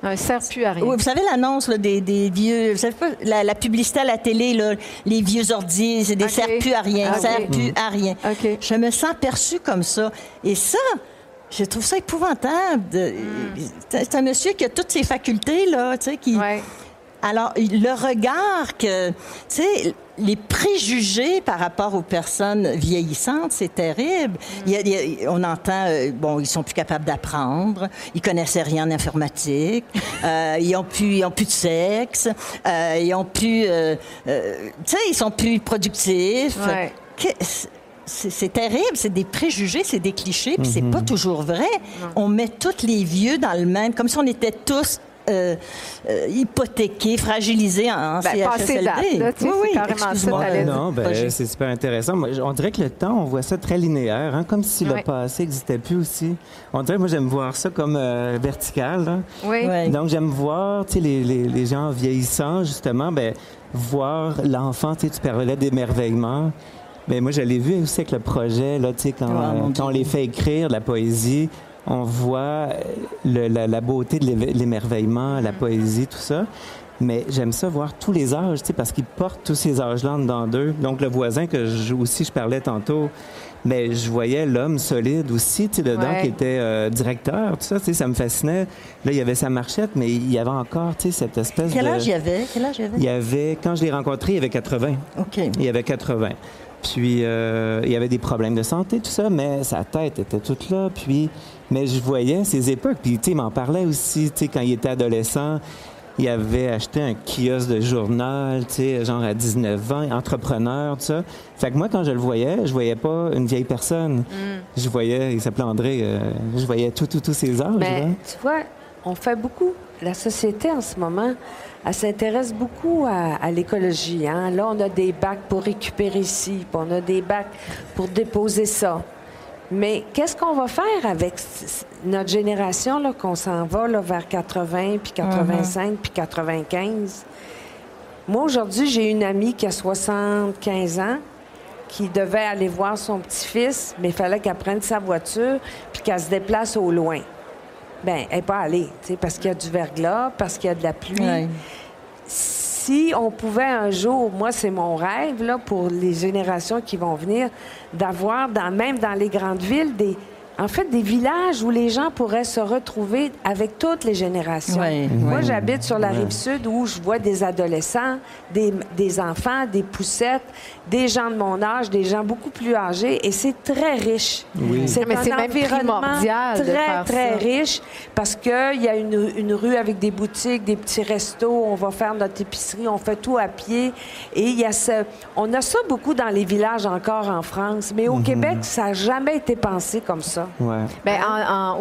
Speaker 2: Un serpu à rien.
Speaker 3: Oui, vous savez l'annonce des, des, vieux, vous savez pas, la, publicité à la télé, là, les vieux ordiers, c'est des serpus à rien, serpus à rien. Je me sens perçue comme ça. Et ça, je trouve ça épouvantable. Hmm. C'est un monsieur qui a toutes ses facultés, là, tu sais, qui... Alors, le regard que, tu sais, les préjugés par rapport aux personnes vieillissantes, c'est terrible. on entend, euh, bon, ils sont plus capables d'apprendre, ils connaissaient rien en informatique, <laughs> euh, ils ont plus, ils ont plus de sexe, euh, ils ont plus, tu sais, ils sont plus productifs. c'est terrible, c'est des préjugés, c'est des clichés, puis c'est pas mhm. toujours vrai. On met tous les vieux dans le même, comme si on était tous euh, euh, hypothéqué, fragilisé en, ben, CHSLD.
Speaker 2: Date, oui, oui, carrément ça.
Speaker 5: Non, ben, c'est super intéressant. Moi, on dirait que le temps, on voit ça très linéaire, hein, comme si le passé n'existait plus aussi. On dirait, moi, j'aime voir ça comme euh, vertical.
Speaker 2: Oui.
Speaker 5: Donc, j'aime voir, tu sais, les, les, les, gens vieillissants, justement, ben, voir l'enfant, tu parlais d'émerveillement. Ben, moi, je l'ai vu aussi avec le projet, là, tu sais, quand, quand on les fait écrire la poésie, on voit la, beauté de l'émerveillement, la poésie, tout ça. Mais j'aime ça voir tous les âges, parce qu'ils portent tous ces âges-là dans d'eux. Donc, le voisin que je, aussi je parlais tantôt, mais je voyais l'homme solide aussi, tu sais, dedans, qui était euh, directeur, tout ça, tu sais, ça me fascinait. Là, il y avait sa marchette, mais il y avait encore, tu sais, cette espèce
Speaker 3: de... Quel âge il y avait? Quel âge il y avait?
Speaker 5: Il y avait, quand je l'ai rencontré, il y avait 80.
Speaker 3: OK.
Speaker 5: Il y avait 80. Puis, euh, il y avait des problèmes de santé, tout ça, mais sa tête était toute là. Puis, mais je voyais ces époques. Puis, tu sais, il m'en parlait aussi, tu sais, quand il était adolescent. Il avait acheté un kiosque de journal, tu sais, genre à 19 ans, entrepreneur, tout ça. Fait que moi, quand je le voyais, je voyais pas une vieille personne. Mm. Je voyais, il s'appelait André, euh, je voyais tout, tout, tous ses âges.
Speaker 4: Mais, tu vois, on fait beaucoup. La société, en ce moment, elle s'intéresse beaucoup à, l'écologie. Hein? Là, on a des bacs pour récupérer ici, puis on a des bacs pour déposer ça. Mais qu'est-ce qu'on va faire avec notre génération, là, qu'on s'en va là, vers 80, puis 85, uh-huh. puis 95? Moi, aujourd'hui, j'ai une amie qui a 75 ans, qui devait aller voir son petit-fils, mais il fallait qu'elle prenne sa voiture, puis qu'elle se déplace au loin. Bien, elle n'est pas allée, parce qu'il y a du verglas, parce qu'il y a de la pluie. Si on pouvait un jour, moi, c'est mon rêve, pour les générations qui vont venir, d'avoir, même dans les grandes villes, des, en fait, des villages où les gens pourraient se retrouver avec toutes les générations. Moi, j'habite sur la rive sud où je vois des adolescents, des, des, enfants, des poussettes, des gens de mon âge, des gens beaucoup plus âgés, et c'est très riche.
Speaker 2: C'est un environnement
Speaker 4: très, très riche parce qu'il y a une, une, rue avec des boutiques, des petits restos, on va faire notre épicerie, on fait tout à pied. Et il y a ce, on a ça beaucoup dans les villages encore en France, mais au mhm. Québec, ça n'a jamais été pensé comme ça.
Speaker 2: Ben,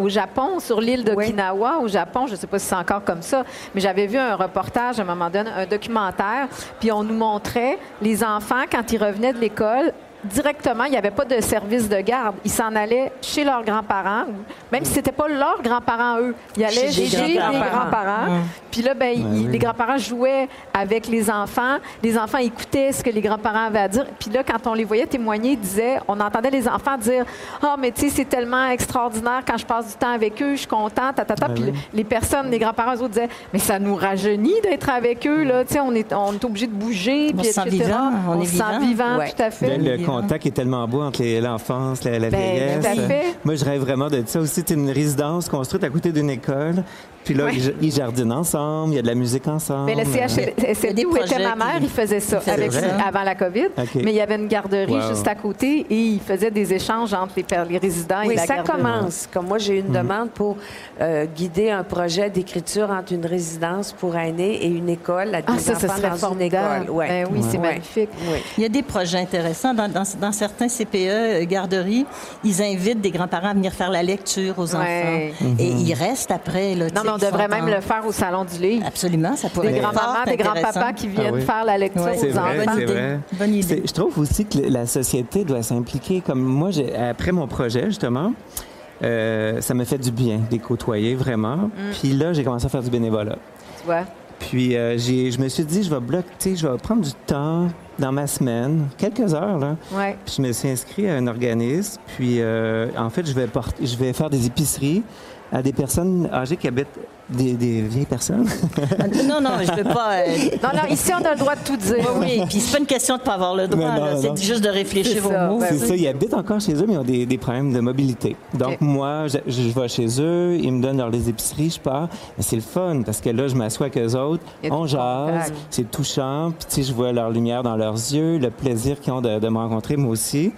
Speaker 2: au Japon, sur l'île d'Okinawa, au Japon, je ne sais pas si c'est encore comme ça, mais j'avais vu un reportage à un moment donné, un documentaire, puis on nous montrait les enfants, quand ils revenaient de l'école, directement, il n'y avait pas de service de garde. Ils s'en allaient chez leurs grands-parents, même si ce n'était pas leurs grands-parents, eux. Ils allaient chez, les grands-parents. Puis là, ben, les grands-parents jouaient avec les enfants. Les enfants écoutaient ce que les grands-parents avaient à dire. Puis là, quand on les voyait témoigner, ils disaient, on entendait les enfants dire « Ah, oh, mais tu sais, c'est tellement extraordinaire quand je passe du temps avec eux, je suis contente, ta, ta, ta. Puis les personnes, les grands-parents, eux autres disaient « Mais ça nous rajeunit d'être avec eux, là. Tu sais, on est, on est obligé de bouger,
Speaker 3: on puis
Speaker 2: se
Speaker 3: Sent vivant,
Speaker 2: on, est se sent vivant, tout à fait
Speaker 5: contact est tellement beau entre l'enfance, la, la
Speaker 2: Ben,
Speaker 5: vieillesse.
Speaker 2: tout à fait.
Speaker 5: Moi, je rêve vraiment de ça aussi. C'est une résidence construite à côté d'une école. Puis là,
Speaker 2: Ouais.
Speaker 5: ils, ils jardinent ensemble, il y a de la musique ensemble.
Speaker 2: Mais le
Speaker 3: Il y a
Speaker 2: CHSLD
Speaker 3: des
Speaker 2: où était ma mère,
Speaker 3: qui-
Speaker 2: il faisait ça
Speaker 3: faisaient
Speaker 2: avec,
Speaker 3: ça.
Speaker 2: avant la COVID. Mais il y avait une garderie
Speaker 5: Wow.
Speaker 2: juste à côté et il faisait des échanges entre les, résidents
Speaker 4: Oui,
Speaker 2: et la
Speaker 4: ça
Speaker 2: garderie.
Speaker 4: commence. Comme moi, j'ai eu une demande pour euh, guider un projet d'écriture entre une résidence pour aînés et une école à des
Speaker 2: Ah, ça,
Speaker 4: enfants
Speaker 2: serait
Speaker 4: dans
Speaker 2: formidable.
Speaker 4: une école. Ouais.
Speaker 2: Ben oui, c'est magnifique.
Speaker 4: Oui.
Speaker 3: Il y a des projets intéressants. Dans, dans- dans certains CPE, euh, garderies, ils invitent des grands-parents à venir faire la lecture aux
Speaker 2: Ouais.
Speaker 3: enfants. Et ils restent après. Là,
Speaker 2: Non, mais on devrait même
Speaker 3: en-
Speaker 2: le faire au salon du livre.
Speaker 3: Absolument, ça pourrait
Speaker 2: Des
Speaker 3: être
Speaker 2: grands-mamans, des grands-papas qui viennent
Speaker 5: Ah oui.
Speaker 2: faire la lecture
Speaker 3: Ouais.
Speaker 2: aux
Speaker 5: vrai,
Speaker 2: enfants.
Speaker 3: Bonne
Speaker 5: c'est
Speaker 3: idée.
Speaker 5: vrai.
Speaker 3: Bonne idée.
Speaker 5: Je trouve aussi que la société doit s'impliquer. Comme moi, après mon projet, justement, euh, ça m'a fait du bien de les côtoyer, vraiment.
Speaker 2: Mm.
Speaker 5: Puis là, j'ai commencé à faire du bénévolat.
Speaker 2: Tu vois?
Speaker 5: Puis euh, j'ai- je me suis dit, je vais bloquer, je vais prendre du temps dans ma semaine, quelques heures, là.
Speaker 2: Ouais.
Speaker 5: Puis je me suis inscrit à un organisme. Puis euh, en fait, je vais, porter, je vais faire des épiceries à des personnes âgées qui habitent, des, des vieilles personnes?
Speaker 3: Non, non, je veux pas. euh,
Speaker 2: Non, non, ici, on a le droit de tout dire.
Speaker 3: Oui, oui. Puis c'est pas une question de pas avoir le droit. C'est juste de réfléchir aux mots.
Speaker 2: ben
Speaker 5: C'est ça, ils habitent encore chez eux, mais ils ont des, des problèmes de mobilité. Donc, moi, je, je vais chez eux, ils me donnent leurs les épiceries, je pars. Mais c'est le fun, parce que là, je m'assois avec eux autres, on jase, c'est touchant, puis tu sais, je vois leur lumière dans leurs yeux, le plaisir qu'ils ont de, de me rencontrer, moi aussi.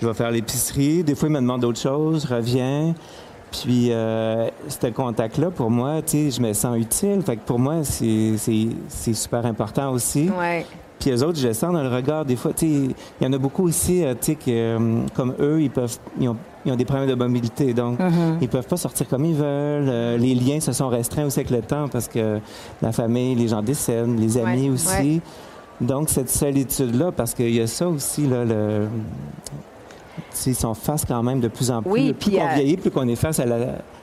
Speaker 5: Je vais faire l'épicerie, des fois, ils me demandent d'autres choses, je reviens. Puis, euh, ce contact-là, pour moi, tu sais, je me sens utile. Fait que pour moi, c'est super important aussi.
Speaker 2: Ouais.
Speaker 5: Puis les autres, je le sens dans le regard. Des fois, tu sais, il y en a beaucoup aussi, euh, tu sais, que, euh, comme eux, ils peuvent, ils ont, ils ont des problèmes de mobilité. Donc, ils peuvent pas sortir comme ils veulent. Euh, les liens se sont restreints aussi avec le temps parce que la famille, les gens décèdent, les amis
Speaker 2: Ouais,
Speaker 5: aussi. Donc, cette solitude-là, parce qu'il y a ça aussi, là, le... tu Ils sont face quand même de plus en plus.
Speaker 2: Oui,
Speaker 5: plus
Speaker 2: puis,
Speaker 5: qu'on
Speaker 2: euh,
Speaker 5: vieillit, plus qu'on est face à, la-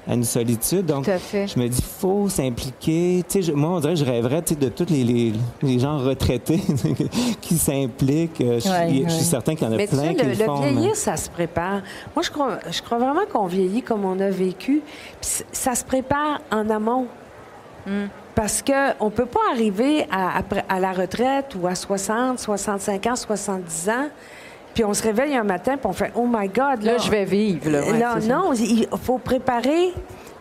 Speaker 5: à une solitude. Donc,
Speaker 2: Tout à fait.
Speaker 5: je me dis, faut s'impliquer. Tu moi, on dirait, que je rêverais, tu de tous les, les, les gens retraités <laughs> qui s'impliquent. Euh, Je,
Speaker 3: Ouais,
Speaker 5: suis- je
Speaker 3: ouais.
Speaker 5: suis certain qu'il y en a
Speaker 4: Mais tu
Speaker 5: plein
Speaker 4: sais,
Speaker 5: qui
Speaker 4: le,
Speaker 5: le,
Speaker 4: le
Speaker 5: font. mais-
Speaker 4: vieillir, ça se prépare. Moi, je crois, je crois vraiment qu'on vieillit comme on a vécu. Puis ça se prépare en amont.
Speaker 2: Hmm.
Speaker 4: Parce qu'on ne peut pas arriver à la retraite ou à 60, 65 ans, 70 ans, puis on se réveille un matin puis on fait « Oh my God! »
Speaker 2: Là, je vais vivre. Là, ouais,
Speaker 4: non,
Speaker 2: ça.
Speaker 4: il faut préparer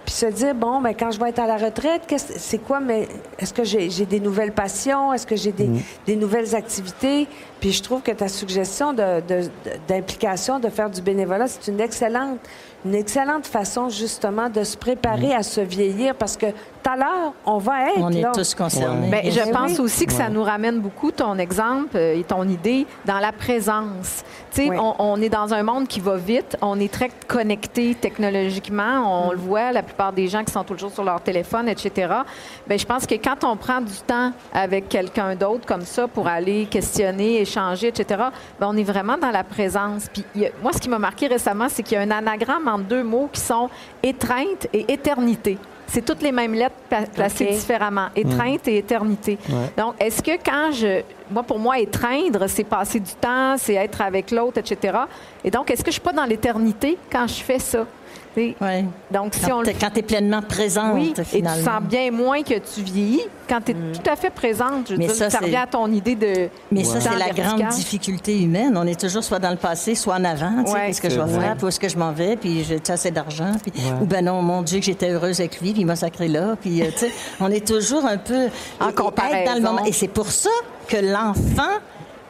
Speaker 4: puis se dire bon ben quand je vais être à la retraite, qu'est-ce- c'est quoi mais est-ce que j'ai des nouvelles passions, est-ce que j'ai des, des nouvelles activités? Puis je trouve que ta suggestion de- de- de- d'implication, de, faire du bénévolat, c'est une excellente une excellente façon justement de se préparer à se vieillir parce que tout à l'heure on va être
Speaker 3: On est
Speaker 4: là.
Speaker 3: tous concernés.
Speaker 2: Ben,
Speaker 3: bien
Speaker 2: je pense
Speaker 4: oui.
Speaker 2: aussi que ça nous ramène beaucoup ton exemple euh, et ton idée dans la présence. Tu sais, on, on est dans un monde qui va vite, on est très connecté technologiquement, on le voit, la plupart des gens qui sont toujours sur leur téléphone, etc. Ben, je pense que quand on prend du temps avec quelqu'un d'autre comme ça pour aller questionner, échanger, etc., ben, on est vraiment dans la présence. Puis a- moi, ce qui m'a marqué récemment, c'est qu'il y a un anagramme entre deux mots qui sont étreinte et éternité. C'est toutes les mêmes lettres pla- placées différemment. Étreinte et éternité.
Speaker 5: Ouais.
Speaker 2: Donc, est-ce que quand je. Moi, pour moi, étreindre, c'est passer du temps, c'est être avec l'autre, etc. Et donc, est-ce que je suis pas dans l'éternité quand je fais ça?
Speaker 3: Ouais.
Speaker 2: Donc, si on
Speaker 3: Quand quand tu es pleinement présente,
Speaker 2: oui, et tu
Speaker 3: finalement.
Speaker 2: sens bien moins que tu vieillis quand tu es tout à fait présente. Je veux
Speaker 3: Mais
Speaker 2: dire,
Speaker 3: ça,
Speaker 2: ça, revient à ton idée de.
Speaker 3: Mais ça, c'est la grande difficulté humaine. On est toujours soit dans le passé, soit en avant. Tu sais,
Speaker 2: Ouais.
Speaker 3: Qu'est-ce que je vais faire? Puis où est-ce que je m'en vais? Puis j'ai assez d'argent? Puis,
Speaker 5: Ouais.
Speaker 3: Ou ben non, mon Dieu, que j'étais heureuse avec lui, puis il m'a sacré là. Puis, euh, tu sais, on est toujours un peu...
Speaker 2: En
Speaker 3: et- et être
Speaker 2: comparaison.
Speaker 3: dans le moment. Et c'est pour ça que l'enfant...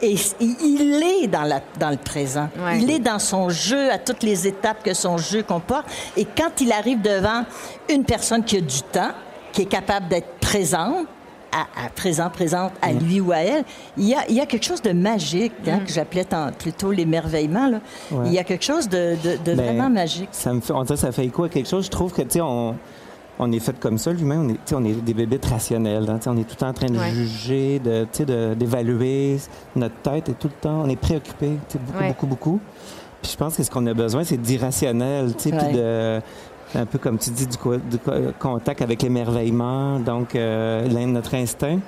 Speaker 3: est- il est dans, la, dans le présent.
Speaker 2: Ouais.
Speaker 3: Il est dans son jeu, à toutes les étapes que son jeu comporte. Et quand il arrive devant une personne qui a du temps, qui est capable d'être présente, à, à présent, présente à lui ou à elle, il y a, il y a quelque chose de magique, hein, que j'appelais plutôt l'émerveillement.
Speaker 5: Ouais.
Speaker 3: Il y a quelque chose de, de- de
Speaker 5: Ben,
Speaker 3: vraiment magique.
Speaker 5: Ça me fait, on dirait ça fait écho à quelque chose. Je trouve que, tu sais, on, on est fait comme ça, lui-même. On est, tu sais, on est des bébés rationnels. hein. On est tout le temps en train de
Speaker 2: Ouais.
Speaker 5: juger, de, tu sais, de- d'évaluer. Notre tête est tout le temps, on est préoccupé, tu sais, beaucoup,
Speaker 2: Ouais.
Speaker 5: beaucoup, beaucoup. Puis je pense que ce qu'on a besoin, c'est d'irrationnel, tu sais, puis
Speaker 3: Ouais.
Speaker 5: de un peu comme tu dis, du, co- du co- contact avec l'émerveillement, donc euh, notre instinct.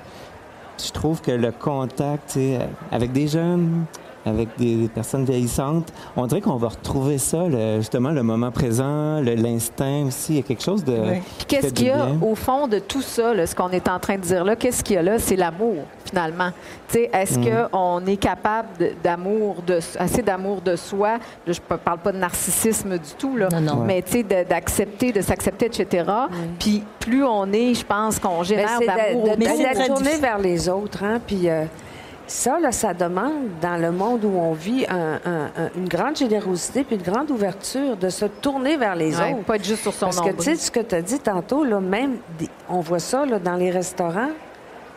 Speaker 5: Je trouve que le contact, tu sais, avec des jeunes, avec des, personnes vieillissantes. On dirait qu'on va retrouver ça, justement, le moment présent, l'instinct aussi. Il y a quelque chose de.
Speaker 2: Qu'est-ce qu'il y a au fond de tout ça, ce qu'on est en train de dire là? Qu'est-ce qu'il y a là? C'est l'amour, finalement. Est-ce mm. qu'on est capable d'amour, de, assez d'amour de soi? je ne parle pas de narcissisme du tout, là, non, non. mais d'accepter, de s'accepter, etc. Puis plus on est, je pense qu'on génère d'amour.
Speaker 4: De, de, tourner vers les autres. Hein? Puis. Euh, ça, là, ça demande, dans le monde où on vit, une grande générosité puis une grande ouverture de se tourner vers les autres.
Speaker 2: Pas être juste sur son
Speaker 4: Parce que, tu sais, ce que tu as dit tantôt, là, même, on voit ça là, dans les restaurants.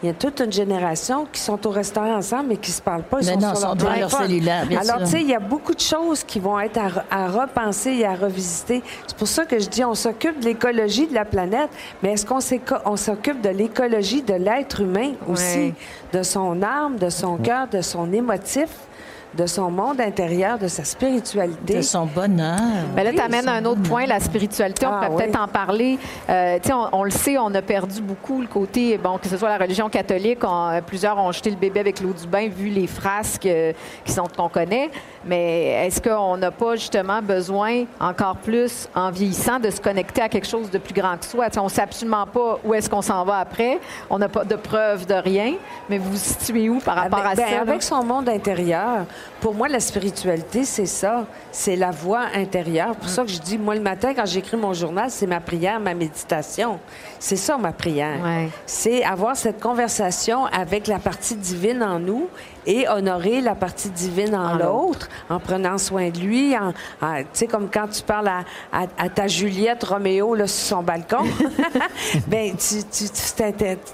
Speaker 4: Il y a toute une génération qui sont au restaurant ensemble mais qui ne se parlent pas.
Speaker 3: Ils sont non, sur leur, leur cellulaire.
Speaker 4: Alors, tu sais, il y a beaucoup de choses qui vont être à, repenser et à revisiter. C'est pour ça que je dis, on s'occupe de l'écologie de la planète, mais est-ce qu'on s'occupe de l'écologie de l'être humain aussi, de son âme, de son cœur, de son émotif? De son monde intérieur, de sa spiritualité.
Speaker 3: De son bonheur.
Speaker 2: Mais là, tu amènes un autre point, la spiritualité. On ah, peut peut-être en parler. Euh, on, on, le sait, on a perdu beaucoup le côté, bon, que ce soit la religion catholique, plusieurs ont jeté le bébé avec l'eau du bain, vu les frasques euh, qui sont qu'on connaît. Mais est-ce qu'on n'a pas justement besoin, encore plus en vieillissant, de se connecter à quelque chose de plus grand que soi? on ne sait absolument pas où est-ce qu'on s'en va après. On n'a pas de preuve de rien. Mais vous vous situez où par rapport à
Speaker 4: ben,
Speaker 2: ça?
Speaker 4: Avec son monde intérieur, pour moi, la spiritualité, c'est ça. C'est la voix intérieure. Pour ça que je dis, moi, le matin, quand j'écris mon journal, c'est ma prière, ma méditation. C'est ça, ma prière. C'est avoir cette conversation avec la partie divine en nous et honorer la partie divine en, l'autre, en prenant soin de lui. Tu sais, comme quand tu parles à, ta Juliette Roméo là, sur son balcon, <laughs> <laughs> ben tu,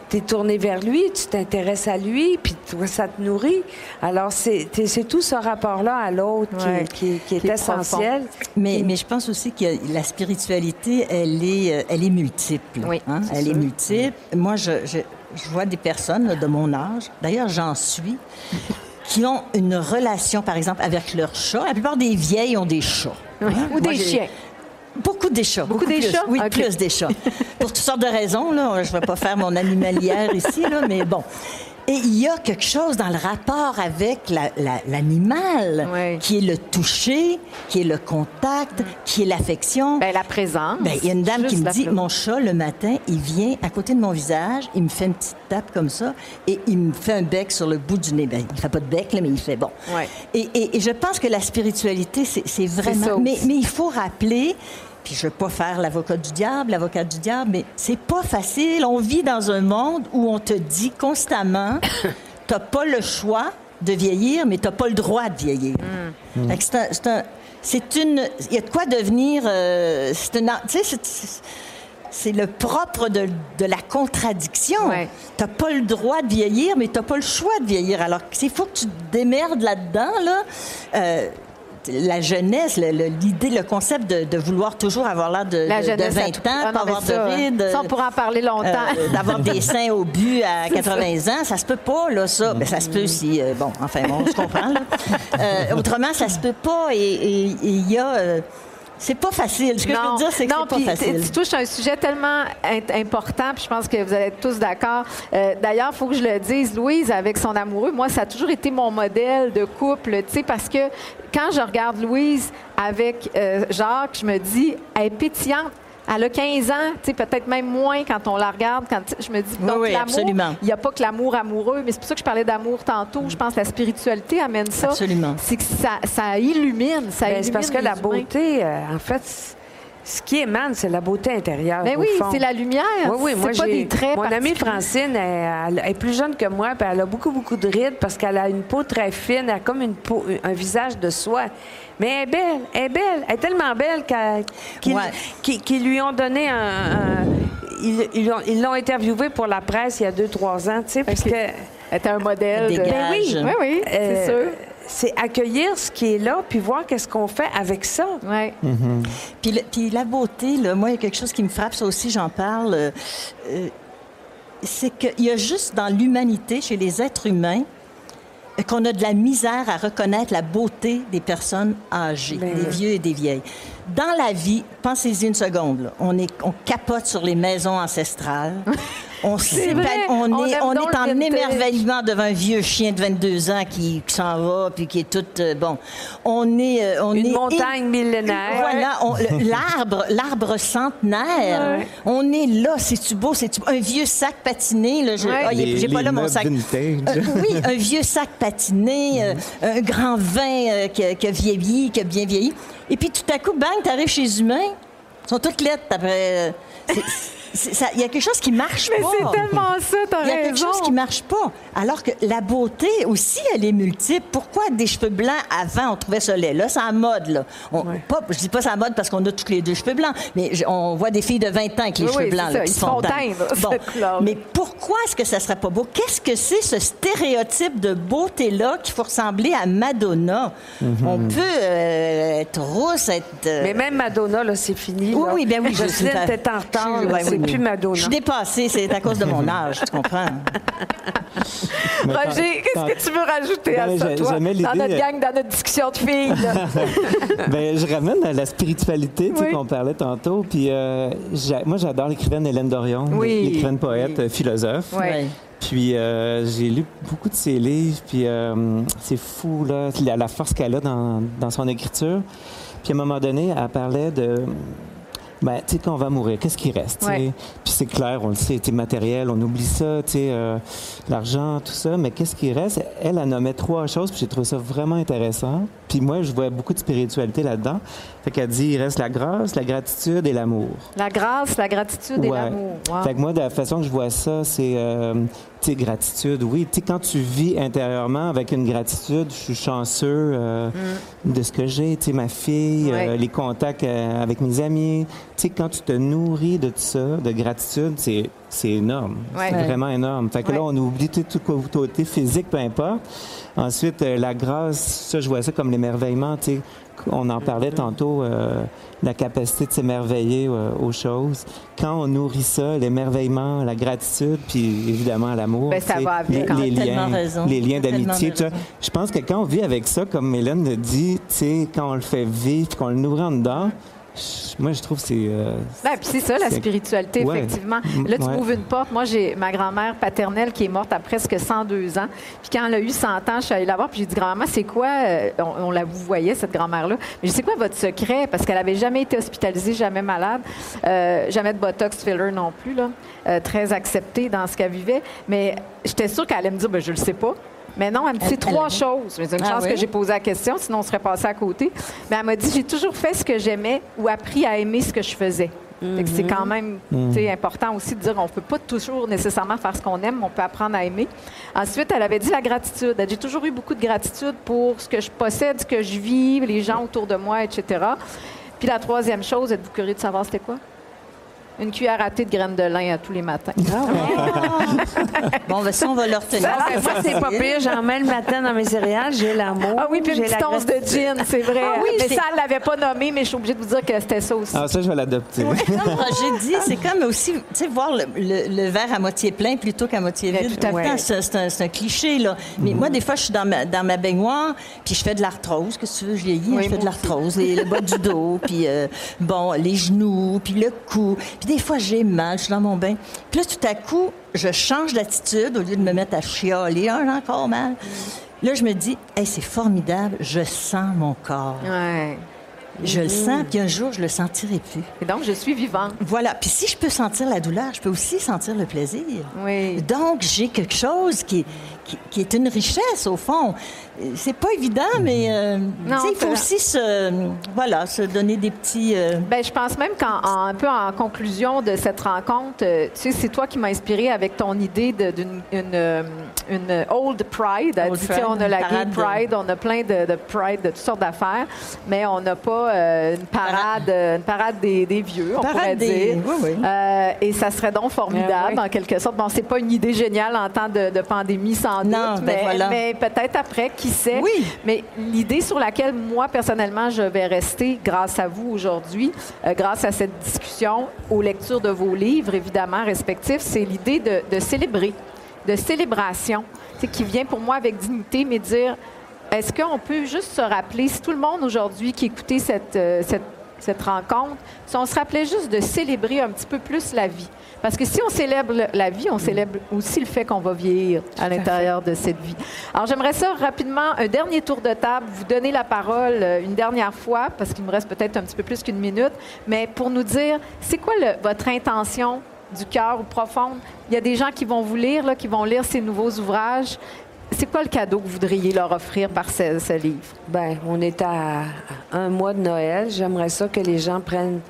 Speaker 4: tu, tourné vers lui, tu t'intéresses à lui, puis toi, ça te nourrit. Alors, c'est tout ce rapport-là à l'autre qui, est essentiel.
Speaker 3: Mais, mais je pense aussi que la spiritualité, elle est, euh, elle est multiple.
Speaker 2: Oui,
Speaker 3: hein? Elle est multiple. Moi, je, je je vois des personnes de mon âge, d'ailleurs j'en suis, qui ont une relation, par exemple, avec leur chat. La plupart des vieilles ont des chats.
Speaker 2: Hein? Ou des chiens.
Speaker 3: Beaucoup des chats.
Speaker 2: Beaucoup, des chats?
Speaker 3: Oui, plus des chats. Pour toutes sortes de raisons. Là. Je ne vais pas faire mon animalière ici, là, mais bon. Et il y a quelque chose dans le rapport avec l'animal, qui est le toucher, qui est le contact, qui est l'affection.
Speaker 2: Ben, la présence.
Speaker 3: Ben, il y a une dame qui me dit, mon chat, le matin, il vient à côté de mon visage, il me fait une petite tape comme ça, et il me fait un bec sur le bout du nez. Ben, il fait pas de bec, mais il fait bon. Et, et, je pense que la spiritualité, c'est vraiment... Mais, mais il faut rappeler puis je veux pas faire l'avocat du diable, l'avocat du diable, mais c'est pas facile. On vit dans un monde où on te dit constamment, <coughs> t'as pas le choix de vieillir, mais t'as pas le droit de vieillir. Mm. C'est une, il y a de quoi devenir, euh, c'est le propre de, la contradiction. Tu T'as pas le droit de vieillir, mais t'as pas le choix de vieillir. Alors, il faut que tu te démerdes là-dedans, là. Euh, la jeunesse, l'idée, le, concept de, vouloir toujours avoir l'air de, 20 ans, ah pas avoir de rides.
Speaker 2: Ça, on pourra en parler longtemps. Euh,
Speaker 3: d'avoir des <laughs> seins au but à 80 ans, ça se peut pas, là, ça. Ben, ça se peut si... Euh, bon, enfin, on se comprend, là. Euh, autrement, ça se peut pas. Et il y a... C'est pas facile. Ce que je veux dire, c'est que c'est pas facile.
Speaker 2: Tu touches un sujet tellement important, puis je pense que vous allez être tous d'accord. Euh, d'ailleurs, il faut que je le dise, Louise, avec son amoureux, moi, ça a toujours été mon modèle de couple, tu sais, parce que quand je regarde Louise avec euh, Jacques, je me dis, elle est pétillante elle a 15 ans, peut-être même moins quand on la regarde. Quand je me dis, donc l'amour, il n'y a pas que l'amour amoureux, mais c'est pour ça que je parlais d'amour tantôt. Je pense que la spiritualité amène ça.
Speaker 3: Absolument.
Speaker 2: C'est que ça, ça illumine, ça ben,
Speaker 4: C'est parce que la beauté, euh, en fait, ce qui émane, c'est la beauté intérieure.
Speaker 2: Mais ben oui, c'est la lumière. Oui, oui, moi, pas des traits
Speaker 4: Mon amie Francine, elle, est plus jeune que moi, puis elle a beaucoup, beaucoup de rides parce qu'elle a une peau très fine, elle a comme une peau, un visage de soie. Mais elle est belle, elle est belle, elle est tellement belle qu'ils lui ont donné un. ils l'ont interviewée pour la presse il y a deux, trois ans, tu sais, parce que.
Speaker 2: Elle était un modèle.
Speaker 3: De... Ben
Speaker 2: oui, oui, oui, c'est euh, sûr
Speaker 4: c'est accueillir ce qui est là, puis voir qu'est-ce qu'on fait avec ça.
Speaker 2: Ouais.
Speaker 3: puis, puis, la beauté, là, moi, il y a quelque chose qui me frappe, ça aussi, j'en parle. Euh, c'est qu'il y a juste dans l'humanité, chez les êtres humains, qu'on a de la misère à reconnaître la beauté des personnes âgées, ben des vieux et des vieilles. Dans la vie, pensez-y une seconde, on, est, on capote sur les maisons ancestrales. <laughs> On,
Speaker 2: C'est
Speaker 3: s'épa-
Speaker 2: vrai,
Speaker 3: on
Speaker 2: on
Speaker 3: est, on en émerveillement devant un vieux chien de 22 ans qui, qui s'en va, puis qui est tout... euh, bon, on est... euh, on
Speaker 4: Une
Speaker 3: est
Speaker 4: montagne millénaire.
Speaker 3: Voilà, <laughs> l'arbre, l'arbre centenaire. On est là, c'est-tu beau, c'est-tu beau? Un vieux sac patiné, là,
Speaker 2: Ouais.
Speaker 3: ah, j'ai pas là mon sac. Euh, oui, un vieux sac patiné, <laughs> euh, un grand vin euh, qui, a, qui a vieilli, qui a bien vieilli. Et puis tout à coup, bang, t'arrives chez les humains, ils sont toutes lettres après. Ça- Il y a quelque chose qui marche
Speaker 2: Mais
Speaker 3: pas.
Speaker 2: c'est tellement ça, t'as
Speaker 3: Il y a quelque chose qui marche pas. Alors que la beauté aussi, elle est multiple. Pourquoi des cheveux blancs avant, on trouvait ça laid? Là, c'est en mode, là. On, pas, je dis pas c'est en mode parce qu'on a tous les deux cheveux blancs, mais je- on voit des filles de 20 ans avec les
Speaker 2: Oui,
Speaker 3: cheveux
Speaker 2: oui,
Speaker 3: blancs, là,
Speaker 2: ça.
Speaker 3: qui
Speaker 2: Ils
Speaker 3: se
Speaker 2: se font
Speaker 3: font teindre.
Speaker 2: teindre,
Speaker 3: Bon. Mais pourquoi est-ce que ça serait pas beau? Qu'est-ce que c'est ce stéréotype de beauté-là qu'il faut ressembler à Madonna? On peut euh, être rousse, être... euh,
Speaker 4: Mais même Madonna, là, c'est fini.
Speaker 3: oui,
Speaker 4: là.
Speaker 3: oui, ben oui. je
Speaker 4: Jocelyne
Speaker 3: sais.
Speaker 4: était en retard.
Speaker 3: Je-
Speaker 4: C'est plus Madonna.
Speaker 3: Suis dépassée, c'est à cause de mon âge, tu comprends? <laughs>
Speaker 2: Roger, qu'est-ce que tu veux rajouter à
Speaker 5: Ben,
Speaker 2: ça, toi, dans notre gang, dans notre discussion de filles? <laughs>
Speaker 5: Ben, je ramène à la spiritualité tu sais,
Speaker 2: Oui.
Speaker 5: qu'on parlait tantôt. Puis euh, moi, j'adore l'écrivaine Hélène Dorion,
Speaker 2: Oui.
Speaker 5: l'écrivaine poète, philosophe. Puis euh, j'ai lu beaucoup de ses livres, puis euh, c'est fou, là, la, la force qu'elle a dans, dans son écriture. Puis à un moment donné, elle parlait de... Ben, tu sais, quand on va mourir, qu'est-ce qui reste?
Speaker 2: Ouais.
Speaker 5: Puis c'est clair, on le sait, tu matériel, on oublie ça, tu sais, euh, l'argent, tout ça, mais qu'est-ce qui reste? Elle, elle nommait trois choses, puis j'ai trouvé ça vraiment intéressant. Puis moi, je vois beaucoup de spiritualité là-dedans. Fait qu'elle dit, il reste la grâce, la gratitude et l'amour.
Speaker 2: La grâce, la gratitude et l'amour. Wow.
Speaker 5: Fait que moi, de la façon que je vois ça, c'est, euh, tu gratitude. Oui, tu sais, quand tu vis intérieurement avec une gratitude, je suis chanceux euh, de ce que j'ai, tu sais, ma fille,
Speaker 2: Mm. Ouais.
Speaker 5: euh, les contacts euh, avec mes amis. Tu sais, quand tu te nourris de tout ça, de gratitude, c'est, c'est énorme.
Speaker 2: Ouais.
Speaker 5: C'est vraiment énorme. Fait que là, on oublie tout, tout côté physique, peu importe. Ensuite, la grâce, ça, je vois ça comme l'émerveillement, tu sais. On en parlait tantôt, euh, la capacité de s'émerveiller euh, aux choses. Quand on nourrit ça, l'émerveillement, la gratitude, puis évidemment l'amour,
Speaker 2: Ben, ça
Speaker 5: tu sais,
Speaker 2: va avec.
Speaker 5: les, liens,
Speaker 3: raison.
Speaker 5: les liens d'amitié. Je pense que quand on vit avec ça, comme Hélène le dit, tu sais, quand on le fait vivre, qu'on le nourrit en dedans, moi je trouve que c'est euh,
Speaker 2: Ben, puis c'est ça, la
Speaker 5: c'est-
Speaker 2: spiritualité,
Speaker 5: Ouais.
Speaker 2: effectivement. Là, tu
Speaker 5: ouais.
Speaker 2: m'ouvres une porte. Moi, j'ai ma grand-mère paternelle qui est morte à presque 102 ans. Puis quand elle a eu 100 ans, je suis allée la voir, puis j'ai dit, grand-maman, c'est quoi, euh, on, on la vous voyait, cette grand-mère-là, mais je sais quoi votre secret? Parce qu'elle avait jamais été hospitalisée, jamais malade, euh, jamais de botox filler non plus, là, euh, très acceptée dans ce qu'elle vivait. Mais j'étais sûre qu'elle allait me dire, ben, je le sais pas. Mais non, elle me dit
Speaker 3: Elle-
Speaker 2: trois
Speaker 3: elle-
Speaker 2: choses. C'est une
Speaker 3: Ah
Speaker 2: chance
Speaker 3: oui?
Speaker 2: que j'ai posé la question, sinon on serait passé à côté. Mais elle m'a dit, j'ai toujours fait ce que j'aimais ou appris à aimer ce que je faisais. C'est quand même tu sais, important aussi de dire on peut pas toujours nécessairement faire ce qu'on aime, mais on peut apprendre à aimer. Ensuite, elle avait dit la gratitude. Elle dit, J'ai toujours eu beaucoup de gratitude pour ce que je possède, ce que je vis, les gens autour de moi, etc. Puis la troisième chose, êtes-vous curieux de savoir c'était quoi? Une cuillère à thé de graines de lin à tous les matins. <laughs>
Speaker 3: Bon, ben ça, on va le retenir.
Speaker 4: Ah, ben, moi, c'est pas pire. J'en mets le matin dans mes céréales. J'ai l'amour.
Speaker 2: Ah oui, puis une
Speaker 4: j'ai la
Speaker 2: petite once de gin, c'est vrai.
Speaker 3: Ah oui,
Speaker 2: mais ça, elle l'avait pas nommé, mais je suis obligée de vous dire que c'était ça aussi.
Speaker 5: Ah, ça, je vais l'adopter.
Speaker 3: Comme <laughs> Roger dit, c'est comme aussi, tu sais, voir le, le- le verre à moitié plein plutôt qu'à moitié vide.
Speaker 2: tout à
Speaker 3: temps, C'est c'est un, c'est un cliché, là. Mais moi, des fois, je suis dans ma, dans ma baignoire, puis je fais de l'arthrose. Qu'est-ce que tu veux, je vieillis,
Speaker 2: Oui,
Speaker 3: je fais de l'arthrose. Les- Le bas du dos, puis euh, bon, les genoux, puis le cou. Puis des fois, j'ai mal, je suis dans mon bain. Puis là, tout à coup, je change d'attitude au lieu de me mettre à chialer. J'ai encore mal. Là, je me dis, hey, c'est formidable, je sens mon corps. Je le sens, puis un jour, je le sentirai plus.
Speaker 2: Et donc, je suis vivante.
Speaker 3: Voilà. Puis si je peux sentir la douleur, je peux aussi sentir le plaisir.
Speaker 2: Oui.
Speaker 3: Donc, j'ai quelque chose qui, qui, qui est une richesse, au fond. C'est pas évident, mais euh, sais, il faut aussi se, voilà, se donner des petits... euh,
Speaker 2: Ben, je pense même qu'en en- un peu en conclusion de cette rencontre, euh, tu sais, c'est toi qui m'as inspiré avec ton idée d'une une, euh, une old pride.
Speaker 3: Old
Speaker 2: dit, tu sais, on a la gay
Speaker 3: de-
Speaker 2: pride, on a plein de, de pride de toutes sortes d'affaires, mais on n'a pas euh, une parade, euh, une parade des, des vieux, on
Speaker 3: Parade
Speaker 2: pourrait
Speaker 3: des-
Speaker 2: dire.
Speaker 3: oui, oui.
Speaker 2: Euh, et ça serait donc formidable,
Speaker 4: Ah oui.
Speaker 2: en quelque sorte. Bon, c'est pas une idée géniale en temps de, de pandémie, sans
Speaker 3: Non,
Speaker 2: doute,
Speaker 3: ben
Speaker 2: mais,
Speaker 3: voilà.
Speaker 2: mais peut-être après, qui sait.
Speaker 3: Oui.
Speaker 2: Mais l'idée sur laquelle moi, personnellement, je vais rester grâce à vous aujourd'hui, euh, grâce à cette discussion, aux lectures de vos livres, évidemment, respectifs, c'est l'idée de, de célébrer, de célébration, qui vient pour moi avec dignité, mais dire, est-ce qu'on peut juste se rappeler, si tout le monde aujourd'hui qui écoutait cette, euh, cette cette rencontre, si on se rappelait juste de célébrer un petit peu plus la vie? Parce que si on célèbre la vie, on célèbre aussi le fait qu'on va vieillir à l'intérieur de cette vie. Alors, j'aimerais ça rapidement, un dernier tour de table, vous donner la parole euh, une dernière fois, parce qu'il me reste peut-être un petit peu plus qu'une minute, mais pour nous dire, c'est quoi votre intention du cœur ou profonde? Il y a des gens qui vont vous lire, là, qui vont lire ces nouveaux ouvrages. C'est quoi le cadeau que vous voudriez leur offrir par ce, livre?
Speaker 4: Bien, on est à un mois de Noël. J'aimerais ça que les gens prennent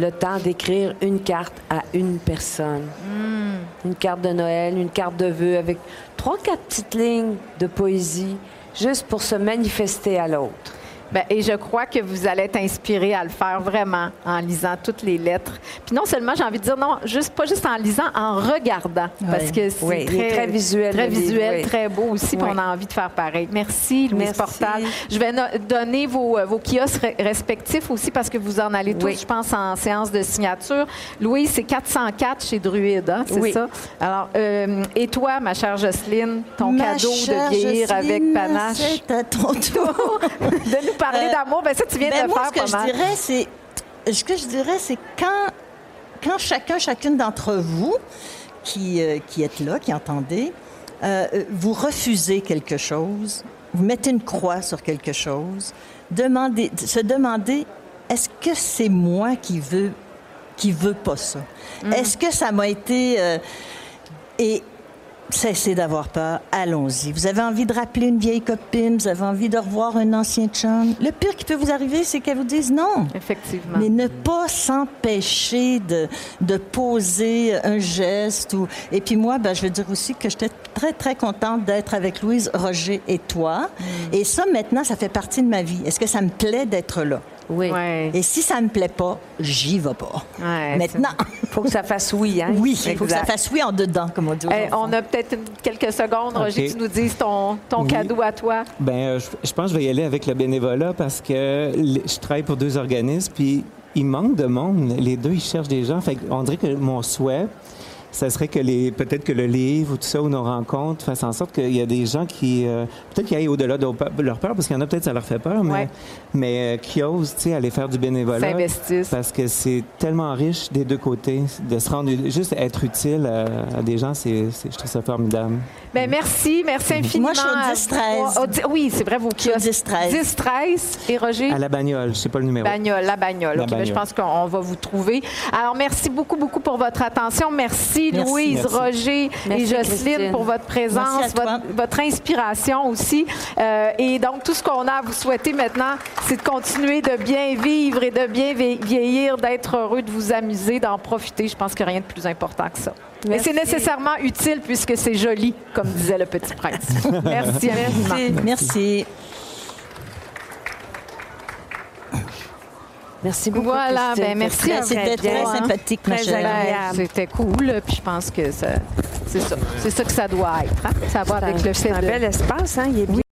Speaker 4: le temps d'écrire une carte à une personne. Hmm. Une carte de Noël, une carte de vœux avec trois, quatre petites lignes de poésie, juste pour se manifester à l'autre.
Speaker 2: Ben, et je crois que vous allez être inspiré à le faire vraiment en lisant toutes les lettres. Puis non seulement, j'ai envie de dire, non, juste, pas juste en lisant, en regardant. Parce que c'est très, visuel. Très visuel, très beau aussi, puis on a envie de faire pareil. Merci, Louise Portal. Je vais donner vos, euh, vos kiosques respectifs aussi parce que vous en allez tous, je pense, en séance de signature. Louise, c'est 404 chez Druide, hein, c'est ça? Alors, euh, et toi, ma chère Jocelyne, ton cadeau de vieillir avec panache?
Speaker 3: C'est à ton tour. <laughs>
Speaker 2: de nous parler euh, d'amour, ben ça, tu viens ben, de le faire
Speaker 3: ce que je dirais, c'est ce que je dirais, c'est quand, quand chacun, chacune d'entre vous qui, euh, qui êtes là, qui entendez, euh, vous refusez quelque chose, vous mettez une croix sur quelque chose, demandez, se demander est-ce que c'est moi qui veux qui veut pas ça? Mm. Est-ce que ça m'a été et Cessez d'avoir peur, allons-y. Vous avez envie de rappeler une vieille copine, vous avez envie de revoir un ancien chum. Le pire qui peut vous arriver, c'est qu'elle vous dise non.
Speaker 2: Effectivement.
Speaker 3: Mais ne pas s'empêcher de, de poser un geste. Ou... Et puis moi, ben, je veux dire aussi que j'étais très, très contente d'être avec Louise, Roger et toi. Mm. Et ça, maintenant, ça fait partie de ma vie. Est-ce que ça me plaît d'être là?
Speaker 2: Oui.
Speaker 3: Et si ça me plaît pas, j'y vais pas. Maintenant.
Speaker 4: Il faut que ça fasse oui, hein?
Speaker 3: Oui, il faut que ça fasse oui en dedans, comme on dit.
Speaker 2: on a peut-être quelques secondes, Roger, tu nous dises ton, ton cadeau à toi.
Speaker 5: Ben, euh, je, pense que je vais y aller avec le bénévolat parce que je travaille pour deux organismes, puis il manque de monde. Les deux, ils cherchent des gens. Fait on dirait que mon souhait, ça serait que les peut-être que le livre ou tout ça ou nos rencontres fassent en sorte qu'il y a des gens qui euh, peut-être qu'ils aillent au-delà de leur peur parce qu'il y en a peut-être ça leur fait peur mais mais euh, qui osent tu sais aller faire du bénévolat
Speaker 2: s'investissent
Speaker 5: parce que c'est tellement riche des deux côtés de se rendre juste être utile à, des gens c'est je trouve ça formidable.
Speaker 2: Ben merci merci infiniment.
Speaker 3: Moi je suis au 10
Speaker 2: 13. oui c'est vrai vos kiosques.
Speaker 3: 10 13.
Speaker 2: 10 13 et Roger?
Speaker 5: À la bagnole je sais pas le numéro.
Speaker 2: Bagnole la bagnole. OK ben, je pense qu'on va vous trouver. Alors merci beaucoup beaucoup pour votre attention merci Louise, Roger et Jocelyne, pour votre présence, votre, inspiration aussi. Euh, et donc, tout ce qu'on a à vous souhaiter maintenant, c'est de continuer de bien vivre et de bien vieillir, d'être heureux, de vous amuser, d'en profiter. Je pense qu'il n'y a rien de plus important que ça. Mais c'est nécessairement utile puisque c'est joli, comme disait le petit prince. <laughs> Merci,
Speaker 3: Merci. Merci.
Speaker 2: Merci beaucoup. Voilà, ben merci.
Speaker 3: C'était très sympathique, très
Speaker 2: agréable. C'était cool, puis je pense que c'est ça. C'est ça que ça doit être. Hein? Ça va avec le fait
Speaker 4: un bel espace, hein? Il est bien